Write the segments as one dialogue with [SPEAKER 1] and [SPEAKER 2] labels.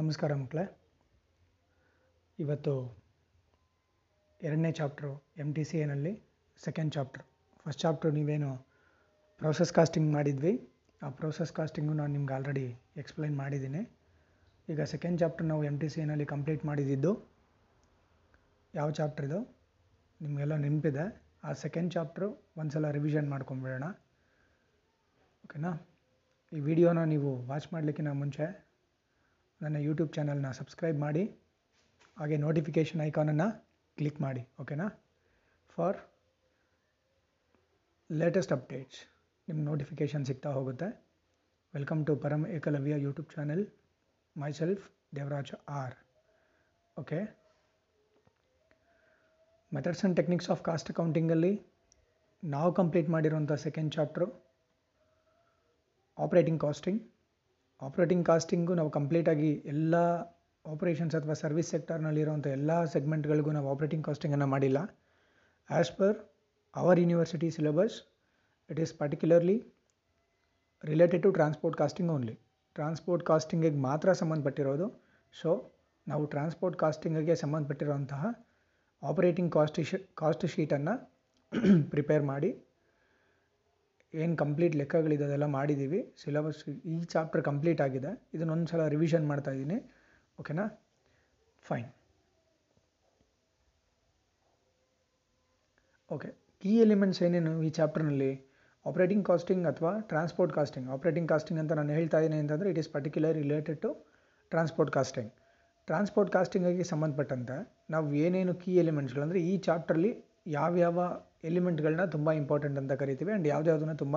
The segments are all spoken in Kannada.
[SPEAKER 1] ನಮಸ್ಕಾರ ಮಕ್ಕಳೇ. ಇವತ್ತು ಎರಡನೇ ಚಾಪ್ಟ್ರು ಎಂ ಟಿ ಸಿ ಎನಲ್ಲಿ ಸೆಕೆಂಡ್ ಚಾಪ್ಟ್ರ್. ಫಸ್ಟ್ ಚಾಪ್ಟ್ರು ನೀವೇನು ಪ್ರೋಸೆಸ್ ಕಾಸ್ಟಿಂಗ್ ಮಾಡಿದ್ವಿ. ಆ ಪ್ರೋಸೆಸ್ ಕಾಸ್ಟಿಂಗು ನಾನು ನಿಮ್ಗೆ ಆಲ್ರೆಡಿ ಎಕ್ಸ್ಪ್ಲೈನ್ ಮಾಡಿದ್ದೀನಿ. ಈಗ ಸೆಕೆಂಡ್ ಚಾಪ್ಟರ್ ನಾವು ಎಂ ಟಿ ಸಿ ಎನಲ್ಲಿ ಕಂಪ್ಲೀಟ್ ಮಾಡಿದ್ದಿದ್ದು ಯಾವ ಚಾಪ್ಟ್ರ್ ಇದು? ನಿಮಗೆಲ್ಲ ನೆನಪಿದೆ. ಆ ಸೆಕೆಂಡ್ ಚಾಪ್ಟ್ರು ಒಂದ್ಸಲ ರಿವಿಷನ್ ಮಾಡ್ಕೊಂಬಿಡೋಣ. ಓಕೆನಾ ಈ ವಿಡಿಯೋನ ನೀವು ವಾಚ್ ಮಾಡಲಿಕ್ಕಿಂತ ಮುಂಚೆ ನನ್ನ ಯೂಟ್ಯೂಬ್ ಚಾನಲ್ನ ಸಬ್ಸ್ಕ್ರೈಬ್ ಮಾಡಿ, ಹಾಗೆ ನೋಟಿಫಿಕೇಷನ್ ಐಕಾನನ್ನು ಕ್ಲಿಕ್ ಮಾಡಿ ಓಕೆನಾ ಫಾರ್ ಲೇಟೆಸ್ಟ್ ಅಪ್ಡೇಟ್ಸ್ ನಿಮ್ಮ ನೋಟಿಫಿಕೇಷನ್ ಸಿಗ್ತಾ ಹೋಗುತ್ತೆ. Welcome to Param Ekalavya YouTube channel myself Devaraj R okay methods and techniques of cost ಅಕೌಂಟಿಂಗಲ್ಲಿ ನಾವು ಕಂಪ್ಲೀಟ್ ಮಾಡಿರುವಂಥ second chapter operating costing operating costing ನಾವು ಕಂಪ್ಲೀಟಾಗಿ ಎಲ್ಲ ಆಪ್ರೇಷನ್ಸ್ ಅಥವಾ ಸರ್ವಿಸ್ ಸೆಕ್ಟರ್ನಲ್ಲಿರುವಂಥ ಎಲ್ಲ ಸೆಗ್ಮೆಂಟ್ಗಳಿಗೂ ನಾವು ಆಪ್ರೇಟಿಂಗ್ ಕಾಸ್ಟಿಂಗನ್ನು ಮಾಡಿಲ್ಲ. As per our university syllabus it is particularly related to transport costing only transport ಕಾಸ್ಟಿಂಗಿಗೆ ಮಾತ್ರ ಸಂಬಂಧಪಟ್ಟಿರೋದು. ಸೊ ನಾವು ಟ್ರಾನ್ಸ್ಪೋರ್ಟ್ ಕಾಸ್ಟಿಂಗಿಗೆ ಸಂಬಂಧಪಟ್ಟಿರುವಂತಹ ಆಪರೇಟಿಂಗ್ ಕಾಸ್ಟ್ ಶೀ ಕಾಸ್ಟ್ ಶೀಟನ್ನು ಪ್ರಿಪೇರ್ ಮಾಡಿ ಏನು ಕಂಪ್ಲೀಟ್ ಲೆಕ್ಕಗಳಿದೆ ಅದೆಲ್ಲ ಮಾಡಿದ್ದೀವಿ ಸಿಲೆಬಸ್ ಈ ಚಾಪ್ಟರ್ ಕಂಪ್ಲೀಟ್ ಆಗಿದೆ. ಇದನ್ನೊಂದು ಸಲ ರಿವಿಷನ್ ಮಾಡ್ತಾ ಇದ್ದೀನಿ. ಓಕೆನಾ ಫೈನ್ ಓಕೆ ಕೀ ಎಲಿಮೆಂಟ್ಸ್ ಏನೇನು ಈ ಚಾಪ್ಟರ್ನಲ್ಲಿ ಆಪ್ರೇಟಿಂಗ್ ಕಾಸ್ಟಿಂಗ್ ಅಥವಾ ಟ್ರಾನ್ಸ್ಪೋರ್ಟ್ ಕಾಸ್ಟಿಂಗ್ ಆಪ್ರೇಟಿಂಗ್ ಕಾಸ್ಟಿಂಗ್ ಅಂತ ನಾನು ಹೇಳ್ತಾ ಇದ್ದೀನಿ ಅಂತಂದರೆ it is particular related to transport costing transport ಕಾಸ್ಟಿಂಗಿಗೆ ಸಂಬಂಧಪಟ್ಟಂತೆ ನಾವು ಏನೇನು ಕೀ ಎಲಿಮೆಂಟ್ಸ್ಗಳಂದರೆ ಈ ಚಾಪ್ಟ್ರಲ್ಲಿ ಯಾವ್ಯಾವ ಎಲಿಮೆಂಟ್ಗಳನ್ನ ತುಂಬ ಇಂಪಾರ್ಟೆಂಟ್ ಅಂತ ಕರಿತೀವಿ ಆ್ಯಂಡ್ ಯಾವುದ್ಯಾವ್ದನ್ನ ತುಂಬ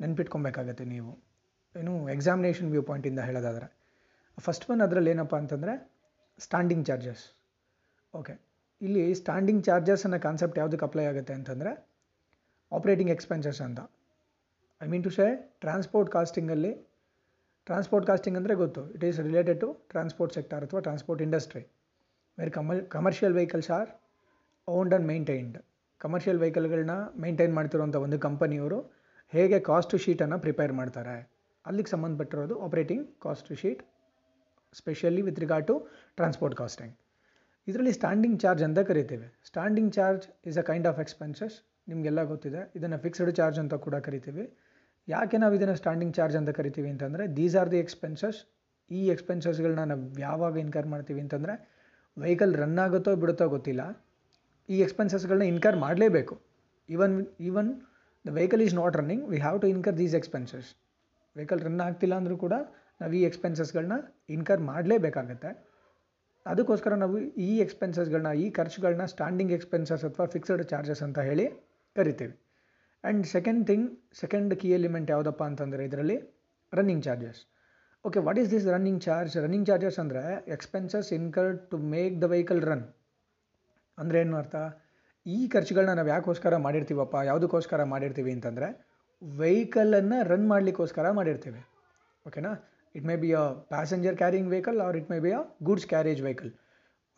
[SPEAKER 1] ನೆನ್ಪಿಟ್ಕೊಬೇಕಾಗತ್ತೆ ನೀವು. ಏನು ಎಕ್ಸಾಮಿನೇಷನ್ ವ್ಯೂ ಪಾಯಿಂಟಿಂದ ಹೇಳೋದಾದರೆ, ಫಸ್ಟ್ ಒನ್ ಅದರಲ್ಲಿ ಏನಪ್ಪ ಅಂತಂದರೆ ಸ್ಟ್ಯಾಂಡಿಂಗ್ ಚಾರ್ಜಸ್. ಓಕೆ, ಇಲ್ಲಿ ಸ್ಟ್ಯಾಂಡಿಂಗ್ ಚಾರ್ಜಸ್ ಅನ್ನೋ ಕಾನ್ಸೆಪ್ಟ್ ಯಾವುದಕ್ಕೆ ಅಪ್ಲೈ ಆಗುತ್ತೆ ಅಂತಂದರೆ ಆಪ್ರೇಟಿಂಗ್ ಎಕ್ಸ್ಪೆನ್ಸಸ್ ಅಂತ. I mean to say transport ಕಾಸ್ಟಿಂಗಲ್ಲಿ, transport costing ಅಂದರೆ ಗೊತ್ತು, it is related to transport sector ಅಥವಾ transport industry, where Kamal commercial vehicles are owned and maintained commercial ವೆಹಿಕಲ್ಗಳನ್ನ maintain ಮಾಡ್ತಿರುವಂಥ ಒಂದು ಕಂಪನಿಯವರು ಹೇಗೆ ಕಾಸ್ಟ್ ಶೀಟನ್ನು ಪ್ರಿಪೇರ್ ಮಾಡ್ತಾರೆ. ಅಲ್ಲಿಗೆ ಸಂಬಂಧಪಟ್ಟಿರೋದು operating cost sheet specially with regard to transport costing ಇದರಲ್ಲಿ ಸ್ಟ್ಯಾಂಡಿಂಗ್ ಚಾರ್ಜ್ ಅಂತ ಕರಿತೀವಿ. Standing charge is a kind of expenses ನಿಮಗೆಲ್ಲ ಗೊತ್ತಿದೆ. ಇದನ್ನು ಫಿಕ್ಸ್ಡ್ ಚಾರ್ಜ್ ಅಂತ ಕೂಡ ಕರಿತೀವಿ. ಯಾಕೆ ನಾವು ಇದನ್ನು ಸ್ಟ್ಯಾಂಡಿಂಗ್ ಚಾರ್ಜ್ ಅಂತ ಕರಿತೀವಿ ಅಂತಂದರೆ ದೀಸ್ ಆರ್ ದಿ ಎಕ್ಸ್ಪೆನ್ಸಸ್ ಈ ಎಕ್ಸ್ಪೆನ್ಸಸ್ಗಳನ್ನ ನಾವು ಯಾವಾಗ ಇನ್ಕರ್ ಮಾಡ್ತೀವಿ ಅಂತಂದರೆ ವೆಹಿಕಲ್ ರನ್ ಆಗುತ್ತೋ ಬಿಡುತ್ತೋ ಗೊತ್ತಿಲ್ಲ. ಈ ಎಕ್ಸ್ಪೆನ್ಸಸ್ಗಳನ್ನ ಇನ್ಕರ್ ಮಾಡಲೇಬೇಕು. Even even the vehicle is not running we have to incur these expenses vehicle run ಆಗ್ತಿಲ್ಲ ಅಂದರೂ ಕೂಡ ನಾವು ಈ ಎಕ್ಸ್ಪೆನ್ಸಸ್ಗಳನ್ನ ಇನ್ಕರ್ ಮಾಡಲೇಬೇಕಾಗತ್ತೆ. ಅದಕ್ಕೋಸ್ಕರ ನಾವು ಈ ಎಕ್ಸ್ಪೆನ್ಸಸ್ಗಳನ್ನ ಈ ಖರ್ಚುಗಳನ್ನ ಸ್ಟ್ಯಾಂಡಿಂಗ್ ಎಕ್ಸ್ಪೆನ್ಸಸ್ ಅಥವಾ ಫಿಕ್ಸಡ್ ಚಾರ್ಜಸ್ ಅಂತ ಹೇಳಿ ಕರಿತೀವಿ. And second thing second key element ಯಾವುದಪ್ಪ ಅಂತಂದರೆ ಇದರಲ್ಲಿ running charges okay what is this running charge running charges ಅಂದರೆ expenses incurred to make the vehicle run ಅಂದರೆ ಏನು ಅರ್ಥ? ಈ ಖರ್ಚುಗಳನ್ನ ನಾವು ಯಾಕೋಸ್ಕರ ಮಾಡಿರ್ತೀವಪ್ಪ? ಯಾವುದಕ್ಕೋಸ್ಕರ ಮಾಡಿರ್ತೀವಿ ಅಂತಂದರೆ, ವೆಹಿಕಲನ್ನು ರನ್ ಮಾಡಲಿಕ್ಕೋಸ್ಕರ ಮಾಡಿರ್ತೀವಿ. ಓಕೆನಾ? It may be a passenger carrying vehicle or it may be a goods carriage vehicle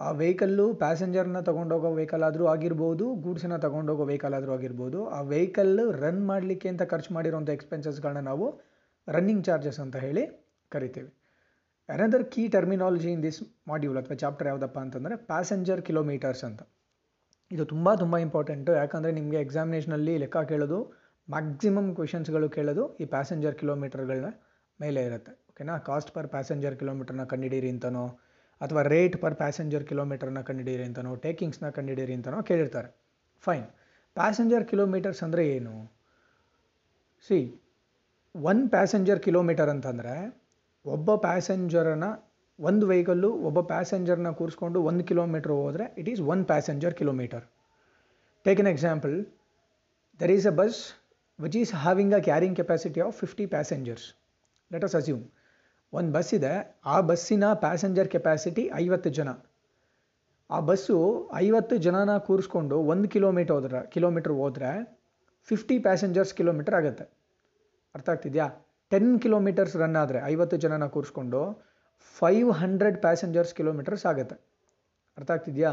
[SPEAKER 1] ಆ ವೆಹಿಕಲ್ಲು ಪ್ಯಾಸೆಂಜರ್ನ ತೊಗೊಂಡೋಗೋ ವೆಹಿಕಲ್ ಆದರೂ ಆಗಿರ್ಬೋದು ಗೂಡ್ಸನ್ನ ತೊಗೊಂಡೋಗೋ ವೆಹಿಕಲ್ ಆದರೂ ಆಗಿರ್ಬೋದು, ಆ ವೆಹಿಕಲ್ ರನ್ ಮಾಡಲಿಕ್ಕೆ ಅಂತ ಖರ್ಚು ಮಾಡಿರೋಂಥ ಎಕ್ಸ್ಪೆನ್ಸಸ್ಗಳನ್ನ ನಾವು ರನ್ನಿಂಗ್ ಚಾರ್ಜಸ್ ಅಂತ ಹೇಳಿ ಕರಿತೀವಿ. Another key terminology in this module ಅಥವಾ ಚಾಪ್ಟರ್ ಯಾವುದಪ್ಪ ಅಂತಂದರೆ ಪ್ಯಾಸೆಂಜರ್ ಕಿಲೋಮೀಟರ್ಸ್ ಅಂತ. ಇದು ತುಂಬ ತುಂಬ ಇಂಪಾರ್ಟೆಂಟು ಯಾಕಂದರೆ ನಿಮಗೆ ಎಕ್ಸಾಮಿನೇಷನಲ್ಲಿ ಲೆಕ್ಕ ಕೇಳೋದು ಮ್ಯಾಕ್ಸಿಮಮ್ ಕ್ವೆಶನ್ಸ್ಗಳು ಕೇಳೋದು ಈ ಪ್ಯಾಸೆಂಜರ್ ಕಿಲೋಮೀಟರ್ಗಳನ್ನ ಮೇಲೆ ಇರುತ್ತೆ. ಓಕೆನಾ ಕಾಸ್ಟ್ ಪರ್ ಪ್ಯಾಸೆಂಜರ್ ಕಿಲೋಮೀಟರ್ನ ಕಂಡಿಡೀರಿ ಅಂತನೋ, ಅಥವಾ ರೇಟ್ ಪರ್ ಪ್ಯಾಸೆಂಜರ್ ಕಿಲೋಮೀಟರ್ನ ಕಂಡಿಡೀರಿ ಅಂತನೋ ಟೇಕಿಂಗ್ಸ್ನ ಕಂಡಿಡೀರಿ ಅಂತನೋ ಕೇಳಿರ್ತಾರೆ. ಫೈನ್ ಪ್ಯಾಸೆಂಜರ್ ಕಿಲೋಮೀಟರ್ಸ್ ಅಂದರೆ ಏನು? ಸಿ ಒನ್ ಪ್ಯಾಸೆಂಜರ್ ಕಿಲೋಮೀಟರ್ ಅಂತಂದರೆ ಒಬ್ಬ ಪ್ಯಾಸೆಂಜರನ್ನ ಒಂದು ವೆಹಿಕಲ್ಲು ಒಬ್ಬ ಪ್ಯಾಸೆಂಜರ್ನ ಕೂರಿಸ್ಕೊಂಡು ಒಂದು ಕಿಲೋಮೀಟ್ರ್ ಹೋದರೆ it is one passenger kilometre take an example there is a bus which is having a carrying capacity of fifty passengers let us assume ಒಂದು ಬಸ್ ಇದೆ. ಆ ಬಸ್ಸಿನ ಪ್ಯಾಸೆಂಜರ್ ಕೆಪಾಸಿಟಿ ಐವತ್ತು ಜನ. ಆ ಬಸ್ಸು ಐವತ್ತು ಜನನ ಕೂರಿಸ್ಕೊಂಡು ಒಂದು ಕಿಲೋಮೀಟರ್ ಹೋದ್ರೆ ಕಿಲೋಮೀಟ್ರ್ ಹೋದರೆ ಫಿಫ್ಟಿ ಪ್ಯಾಸೆಂಜರ್ಸ್ ಕಿಲೋಮೀಟರ್ ಆಗುತ್ತೆ. ಅರ್ಥ ಆಗ್ತಿದೆಯಾ? ಟೆನ್ ಕಿಲೋಮೀಟರ್ಸ್ ರನ್ ಆದರೆ, ಐವತ್ತು ಜನನ ಕೂರಿಸ್ಕೊಂಡು ಫೈವ್ ಹಂಡ್ರೆಡ್ ಪ್ಯಾಸೆಂಜರ್ಸ್ ಕಿಲೋಮೀಟರ್ಸ್ ಆಗುತ್ತೆ. ಅರ್ಥ ಆಗ್ತಿದೆಯಾ?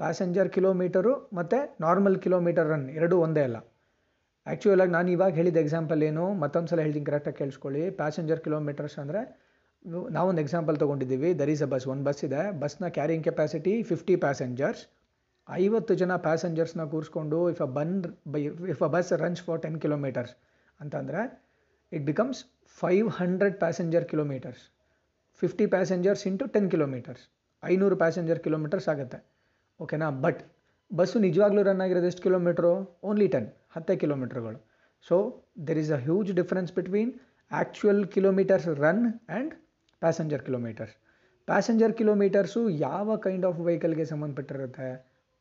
[SPEAKER 1] ಪ್ಯಾಸೆಂಜರ್ ಕಿಲೋಮೀಟರು ಮತ್ತು ನಾರ್ಮಲ್ ಕಿಲೋಮೀಟರ್ ರನ್ ಎರಡೂ ಒಂದೇ ಅಲ್ಲ. ಆ್ಯಕ್ಚುಯಲಾಗಿ ನಾನು ಇವಾಗ ಹೇಳಿದ ಎಕ್ಸಾಂಪಲ್ ಏನು? ಮತ್ತೊಂದು ಸಲ ಹೇಳ್ತೀನಿ ಕರೆಕ್ಟಾಗಿ ಕೇಳಿಸ್ಕೊಳ್ಳಿ. ಪ್ಯಾಸೆಂಜರ್ ಕಿಲೋಮೀಟರ್ಸ್ ಅಂದರೆ ನಾವೊಂದು ಎಕ್ಸಾಂಪಲ್ ತೊಗೊಂಡಿದ್ದೀವಿ. ದರ್ ಈಸ್ ಅ ಬಸ್ ಒಂದು ಬಸ್ ಇದೆ. ಬಸ್ನ ಕ್ಯಾರಿಂಗ್ ಕೆಪಾಸಿಟಿ ಫಿಫ್ಟಿ ಪ್ಯಾಸೆಂಜರ್ಸ್ ಐವತ್ತು ಜನ ಪ್ಯಾಸೆಂಜರ್ಸ್ನ ಕೂರಿಸ್ಕೊಂಡು if a bun if a bus runs for ten kilometres ಅಂತಂದರೆ it becomes five hundred passenger kilometres fifty passengers into ten kilometres ಐನೂರು ಪ್ಯಾಸೆಂಜರ್ ಕಿಲೋಮೀಟರ್ಸ್ ಆಗುತ್ತೆ. ಓಕೆನಾ ಬಟ್ ಬಸ್ಸು ನಿಜವಾಗ್ಲೂ ರನ್ ಆಗಿರೋದು ಎಷ್ಟು ಕಿಲೋಮೀಟ್ರು ಓನ್ಲಿ ಟೆನ್ ಹತ್ತೇ ಕಿಲೋಮೀಟ್ರ್ಗಳು so there is a huge difference between actual kilometres run and passenger kilometres passenger kilometres ಯಾವ ಕೈಂಡ್ ಆಫ್ ವೆಹಿಕಲ್ಗೆ ಸಂಬಂಧಪಟ್ಟಿರುತ್ತೆ?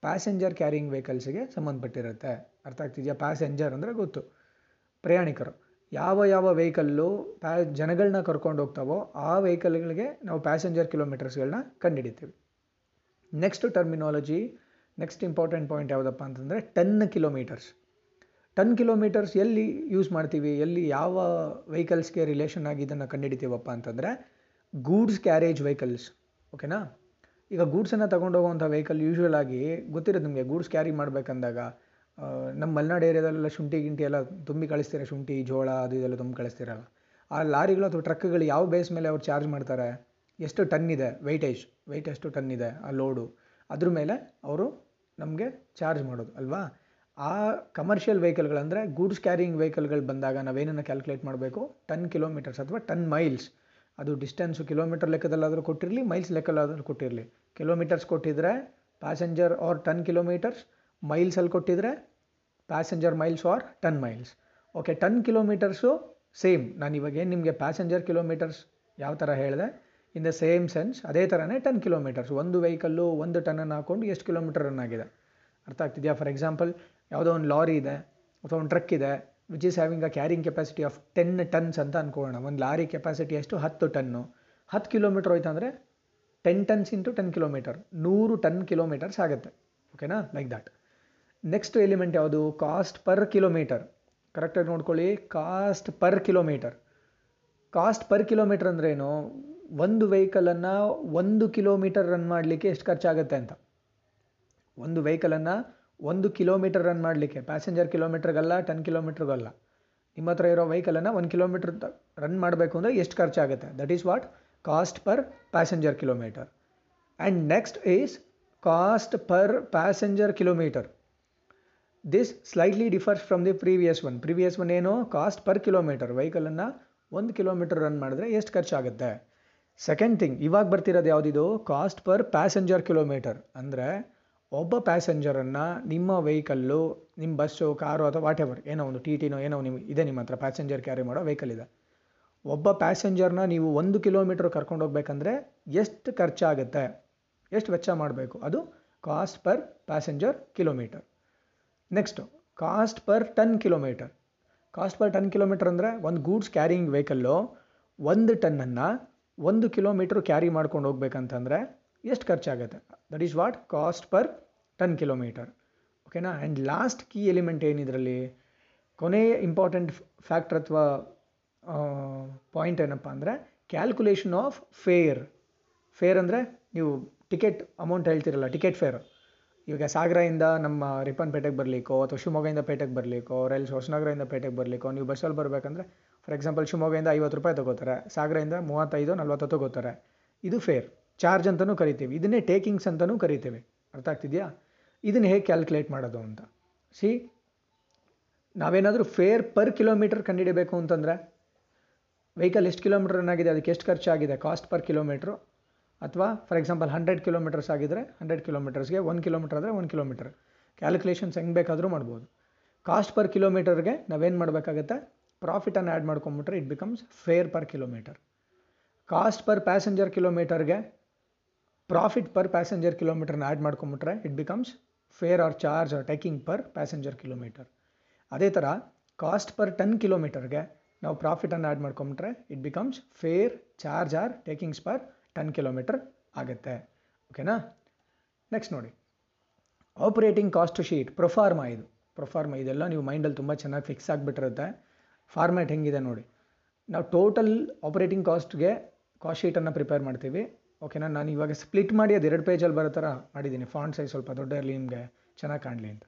[SPEAKER 1] ಪ್ಯಾಸೆಂಜರ್ ಕ್ಯಾರಿಂಗ್ ವೆಹಿಕಲ್ಸ್ಗೆ ಸಂಬಂಧಪಟ್ಟಿರುತ್ತೆ. ಅರ್ಥ ಆಗ್ತಿದೆಯಾ? ಪ್ಯಾಸೆಂಜರ್ ಅಂದರೆ ಗೊತ್ತು. ಪ್ರಯಾಣಿಕರು. ಯಾವ ಯಾವ ವೆಹಿಕಲ್ಲು ಪ್ಯಾ ಜನಗಳನ್ನ ಕರ್ಕೊಂಡು ಹೋಗ್ತಾವೋ ಆ ವೆಹಿಕಲ್ಗಳಿಗೆ ನಾವು ಪ್ಯಾಸೆಂಜರ್ ಕಿಲೋಮೀಟರ್ಸ್ಗಳನ್ನ ಕಂಡುಹಿಡಿತೀವಿ. Next terminology next important point ಯಾವುದಪ್ಪ ಅಂತಂದರೆ ಟೆನ್ ಕಿಲೋಮೀಟರ್ಸ್ ಟೆನ್ ಕಿಲೋಮೀಟರ್ಸ್ ಎಲ್ಲಿ ಯೂಸ್ ಮಾಡ್ತೀವಿ, ಎಲ್ಲಿ ಯಾವ ವೆಹಿಕಲ್ಸ್ಗೆ ರಿಲೇಷನ್ ಆಗಿ ಇದನ್ನು ಕಂಡುಹಿಡಿತೀವಪ್ಪ ಅಂತಂದರೆ ಗೂಡ್ಸ್ ಕ್ಯಾರೇಜ್ ವೆಹಿಕಲ್ಸ್ ಓಕೆನಾ ಈಗ ಗೂಡ್ಸನ್ನು ತಗೊಂಡೋಗುವಂಥ ವೆಹಿಕಲ್ ಯೂಶ್ವಲ್ ಆಗಿ ಗೊತ್ತಿರೋದು ನಿಮಗೆ, ಗೂಡ್ಸ್ ಕ್ಯಾರಿ ಮಾಡಬೇಕಂದಾಗ ನಮ್ಮ ಮಲೆನಾಡು ಏರಿಯಾದಲ್ಲೆಲ್ಲ ಶುಂಠಿ ಗಿಂಟಿ ಎಲ್ಲ ತುಂಬಿ ಕಳಿಸ್ತೀರ? ಶುಂಠಿ, ಜೋಳ ಅದು ಇದೆಲ್ಲ ತುಂಬಿ ಕಳಿಸ್ತೀರಲ್ಲ ಆ ಲಾರಿಗಳು ಅಥವಾ ಟ್ರಕ್ಗಳು ಯಾವ ಬೇಸ್ ಮೇಲೆ ಅವ್ರು ಚಾರ್ಜ್ ಮಾಡ್ತಾರೆ? ಎಷ್ಟು ಟನ್ ಇದೆ ವೆಯ್ಟೇಜ್ ವೆಯ್ಟ್ ಎಷ್ಟು ಟನ್ ಇದೆ ಆ ಲೋಡು ಅದ್ರ ಮೇಲೆ ಅವರು ನಮಗೆ ಚಾರ್ಜ್ ಮಾಡೋದು, ಅಲ್ವಾ? ಆ ಕಮರ್ಷಿಯಲ್ ವೆಹಿಕಲ್ಗಳಂದರೆ ಗೂಡ್ಸ್ ಕ್ಯಾರಿಯಿಂಗ್ ವೆಹಿಕಲ್ಗಳು ಬಂದಾಗ ನಾವೇನನ್ನು ಕ್ಯಾಲ್ಕುಲೇಟ್ ಮಾಡಬೇಕು? ಟನ್ ಕಿಲೋಮೀಟರ್ಸ್ ಅಥವಾ ಟನ್ ಮೈಲ್ಸ್ ಅದು ಡಿಸ್ಟೆನ್ಸು ಕಿಲೋಮೀಟರ್ ಲೆಕ್ಕದಲ್ಲಾದರೂ ಕೊಟ್ಟಿರಲಿ ಮೈಲ್ಸ್ ಲೆಕ್ಕದಲ್ಲಾದರೂ ಕೊಟ್ಟಿರಲಿ. ಕಿಲೋಮೀಟರ್ಸ್ ಕೊಟ್ಟಿದ್ರೆ ಪ್ಯಾಸೆಂಜರ್ ಆರ್ ಟನ್ ಕಿಲೋಮೀಟರ್ಸ್ ಮೈಲ್ಸಲ್ಲಿ ಕೊಟ್ಟಿದ್ರೆ passenger miles or ton miles okay ton kilometres same ನಾನು ಇವಾಗ ಏನು ನಿಮಗೆ ಪ್ಯಾಸೆಂಜರ್ ಕಿಲೋಮೀಟರ್ಸ್ ಯಾವ ಥರ ಹೇಳಿದೆ? ಇನ್ ದ ಸೇಮ್ ಸೆನ್ಸ್ ಅದೇ ಥರನೇ ಟೆನ್ ಕಿಲೋಮೀಟರ್ಸ್ ಒಂದು ವೆಹಿಕಲ್ಲು ಒಂದು ಟನ್ನನ್ನು ಹಾಕ್ಕೊಂಡು ಎಷ್ಟು ಕಿಲೋಮೀಟರ್ ರನ್ ಆಗಿದೆ. ಅರ್ಥ ಆಗ್ತಿದೆಯಾ? ಫಾರ್ ಎಕ್ಸಾಂಪಲ್ ಯಾವುದೋ ಒಂದು ಲಾರಿ ಇದೆ, ಅಥವಾ ಒಂದು ಟ್ರಕ್ ಇದೆ which is having a carrying capacity of ten tons ಅಂತ ಅಂದ್ಕೊಳ್ಳೋಣ ಒಂದು ಲಾರಿ ಕೆಪಾಸಿಟಿ ಎಷ್ಟು? ಹತ್ತು ಟನ್ನು ಹತ್ತು ಕಿಲೋಮೀಟರ್ ಹೋಯ್ತು ಅಂದರೆ ten tons into ten kilometre ನೂರು ಟನ್ ಕಿಲೋಮೀಟರ್ಸ್ ಆಗುತ್ತೆ. ಓಕೆನಾ ಲೈಕ್ ದ್ಯಾಟ್ ನೆಕ್ಸ್ಟ್ ಎಲಿಮೆಂಟ್ ಯಾವುದು? ಕಾಸ್ಟ್ ಪರ್ ಕಿಲೋಮೀಟರ್ ಕರೆಕ್ಟಾಗಿ ನೋಡ್ಕೊಳ್ಳಿ. Cost per kilometre cost per kilometre ಅಂದ್ರೇನು ಒಂದು ವೆಹಿಕಲನ್ನು ಒಂದು ಕಿಲೋಮೀಟರ್ ರನ್ ಮಾಡಲಿಕ್ಕೆ ಎಷ್ಟು ಖರ್ಚಾಗುತ್ತೆ ಅಂತ. ಒಂದು ವೆಹಿಕಲನ್ನು ಒಂದು ಕಿಲೋಮೀಟರ್ ರನ್ ಮಾಡಲಿಕ್ಕೆ. ಪ್ಯಾಸೆಂಜರ್ ಕಿಲೋಮೀಟ್ರಿಗಲ್ಲ ಟೆನ್ ಕಿಲೋಮೀಟ್ರಿಗಲ್ಲ ನಿಮ್ಮ ಹತ್ರ ಇರೋ ವೆಹಿಕಲನ್ನು ಒಂದು ಕಿಲೋಮೀಟ್ರ್ ರನ್ ಮಾಡಬೇಕು ಅಂದರೆ ಎಷ್ಟು ಖರ್ಚಾಗುತ್ತೆ? That is what cost per passenger kilometre and next is cost per passenger kilometre this slightly differs from the previous one previous one ಏನು? ಕಾಸ್ಟ್ ಪರ್ ಕಿಲೋಮೀಟರ್ ವೆಹಿಕಲನ್ನು ಒಂದು ಕಿಲೋಮೀಟರ್ ರನ್ ಮಾಡಿದ್ರೆ ಎಷ್ಟು ಖರ್ಚಾಗುತ್ತೆ? ಸೆಕೆಂಡ್ ಥಿಂಗ್ ಇವಾಗ ಬರ್ತಿರೋದು ಯಾವುದಿದು? ಕಾಸ್ಟ್ ಪರ್ ಪ್ಯಾಸೆಂಜರ್ ಕಿಲೋಮೀಟರ್ ಅಂದರೆ ಒಬ್ಬ ಪ್ಯಾಸೆಂಜರನ್ನು ನಿಮ್ಮ ವೆಹಿಕಲ್ಲು ನಿಮ್ಮ ಬಸ್ಸು ಕಾರು ಅಥವಾ ವಾಟ್ ಎವರ್ ಏನೋ ಒಂದು ಟಿ ಟಿನೋ ಏನೋ ನಿಮ್ಮ ಇದೆ ನಿಮ್ಮ ಹತ್ರ ಪ್ಯಾಸೆಂಜರ್ ಕ್ಯಾರಿ ಮಾಡೋ ವೆಹಿಕಲ್ ಇದೆ. ಒಬ್ಬ ಪ್ಯಾಸೆಂಜರ್ನ ನೀವು ಒಂದು ಕಿಲೋಮೀಟ್ರ್ ಕರ್ಕೊಂಡು ಹೋಗ್ಬೇಕಂದ್ರೆ ಎಷ್ಟು ಖರ್ಚಾಗುತ್ತೆ? ಎಷ್ಟು ವೆಚ್ಚ ಮಾಡಬೇಕು? ಅದು cost per passenger kilometre next cost per ton kilometre cost per ton kilometre ಅಂದರೆ ಒಂದು ಗೂಡ್ಸ್ ಕ್ಯಾರಿಂಗ್ ವೆಹಿಕಲ್ಲು ಒಂದು ಟನ್ನನ್ನು ಒಂದು ಕಿಲೋಮೀಟ್ರ್ ಕ್ಯಾರಿ ಮಾಡ್ಕೊಂಡು ಹೋಗ್ಬೇಕಂತಂದರೆ ಎಷ್ಟು ಖರ್ಚಾಗುತ್ತೆ? That is what cost per ton kilometre ಓಕೆನಾ ಆ್ಯಂಡ್ ಲಾಸ್ಟ್ ಕೀ ಎಲಿಮೆಂಟ್ ಏನಿದರಲ್ಲಿ? ಕೊನೆಯ ಇಂಪಾರ್ಟೆಂಟ್ ಫ್ಯಾಕ್ಟ್ರ್ ಅಥವಾ ಪಾಯಿಂಟ್ ಏನಪ್ಪ ಅಂದರೆ ಕ್ಯಾಲ್ಕುಲೇಷನ್ ಆಫ್ ಫೇರ್ ಫೇರ್ ಅಂದರೆ ನೀವು ಟಿಕೆಟ್ ಅಮೌಂಟ್ ಹೇಳ್ತಿರಲ್ಲ ಟಿಕೆಟ್ ಫೇರ್ ಇವಾಗ ಸಾಗರದಿಂದ ನಮ್ಮ ರಿಪ್ಪನ್ಪೇಟೆಗೆ ಬರಲಿಕ್ಕೋ ಅಥವಾ ಶಿವಮೊಗ್ಗದಿಂದ ಪೇಟೆಗೆ ಬರಲಿಕ್ಕೋ ರೈಲ್ ಹೊಸನಗರದಿಂದ ಪೇಟೆಗೆ ಬರಲಿಕ್ಕೋ, ನೀವು ಬಸ್ಸಲ್ಲಿ ಬರಬೇಕಂದ್ರೆ ಫಾರ್ ಎಕ್ಸಾಂಪಲ್ ಶಿವಮೊಗ್ಗದಿಂದ ಐವತ್ತು ರೂಪಾಯಿ ತಗೋತಾರೆ, ಸಾಗರದಿಂದ ಮೂವತ್ತೈದು ನಲ್ವತ್ತು ತಗೋತಾರೆ. ಇದು ಫೇರ್ ಚಾರ್ಜ್ ಅಂತಲೂ ಕರಿತೀವಿ. ಇದನ್ನೇ ಟೇಕಿಂಗ್ಸ್ ಅಂತಲೂ ಕರಿತೀವಿ. ಅರ್ಥ ಆಗ್ತಿದೆಯಾ? ಇದನ್ನು ಹೇಗೆ ಕ್ಯಾಲ್ಕುಲೇಟ್ ಮಾಡೋದು ಅಂತ? ಸಿ ನಾವೇನಾದರೂ ಫೇರ್ ಪರ್ ಕಿಲೋಮೀಟರ್ ಕಂಡುಹಿಡಬೇಕು ಅಂತಂದರೆ ವೆಹಿಕಲ್ ಎಷ್ಟು ಕಿಲೋಮೀಟರ್ ಏನಾಗಿದೆ ಅದಕ್ಕೆ ಎಷ್ಟು ಖರ್ಚಾಗಿದೆ ಕಾಸ್ಟ್ ಪರ್ ಕಿಲೋಮೀಟ್ರು ಅಥವಾ ಫಾರ್ ಎಕ್ಸಾಂಪಲ್ ಹಂಡ್ರೆಡ್ ಕಿಲೋಮೀಟರ್ಸ್ ಆಗಿದ್ದರೆ ಹಂಡ್ರೆಡ್ ಕಿಲೋಮೀಟರ್ಸ್ಗೆ ಒನ್ ಕಿಲೋಮೀಟರ್ ಆದರೆ ಒನ್ ಕಿಲೋಮೀಟರ್ ಕ್ಯಾಲ್ಕುಲೇಷನ್ಸ್ ಹೆಂಗೆ ಬೇಕಾದರೂ ಮಾಡ್ಬೋದು. ಕಾಸ್ಟ್ ಪರ್ ಕಿಲೋಮೀಟರ್ಗೆ ನಾವೇನು ಮಾಡಬೇಕಾಗತ್ತೆ? ಪ್ರಾಫಿಟನ್ನು add ಮಾಡ್ಕೊಂಬಿಟ್ರೆ it becomes fare per kilometre cost per passenger ಕಿಲೋಮೀಟರ್ಗೆ ಪ್ರಾಫಿಟ್ ಪರ್ ಪ್ಯಾಸೆಂಜರ್ ಕಿಲೋಮೀಟರ್ನ add ಮಾಡ್ಕೊಂಬಿಟ್ರೆ it becomes fare or charge or takings per passenger kilometre ಅದೇ ಥರ ಕಾಸ್ಟ್ ಪರ್ ಟನ್ ಕಿಲೋಮೀಟರ್ಗೆ ನಾವು ಪ್ರಾಫಿಟನ್ನು add ಮಾಡ್ಕೊಂಬಿಟ್ರೆ it becomes fare charge or takings per ton kilometre ಆಗುತ್ತೆ. ಓಕೆನಾ ನೆಕ್ಸ್ಟ್ ನೋಡಿ. ಆಪರೇಟಿಂಗ್ ಕಾಸ್ಟ್ ಶೀಟ್ ಪ್ರೊಫಾರ್ಮಾ ಇದು. ಪ್ರೊಫಾರ್ಮಾ ಇದೆಲ್ಲ ನೀವು ಮೈಂಡಲ್ಲಿ ತುಂಬ ಚೆನ್ನಾಗಿ ಫಿಕ್ಸ್ ಆಗಿಬಿಟ್ಟಿರುತ್ತೆ. ಫಾರ್ಮ್ಯಾಟ್ ಹೆಂಗಿದೆ ನೋಡಿ. ನಾವು ಟೋಟಲ್ ಆಪರೇಟಿಂಗ್ ಕಾಸ್ಟ್ಗೆ ಕಾಸ್ಟ್ ಶೀಟನ್ನು ಪ್ರಿಪೇರ್ ಮಾಡ್ತೀವಿ. ಓಕೆನಾ ನಾನು ಇವಾಗ ಸ್ಪ್ಲಿಟ್ ಮಾಡಿ ಅದು ಎರಡು ಪೇಜಲ್ಲಿ ಬರೋ ಥರ ಮಾಡಿದ್ದೀನಿ ಫಾಂಟ್ ಸೈಜ್ ಸ್ವಲ್ಪ ದೊಡ್ಡ ಇರಲಿ ನಿಮಗೆ ಚೆನ್ನಾಗಿ ಕಾಣಲಿ ಅಂತ.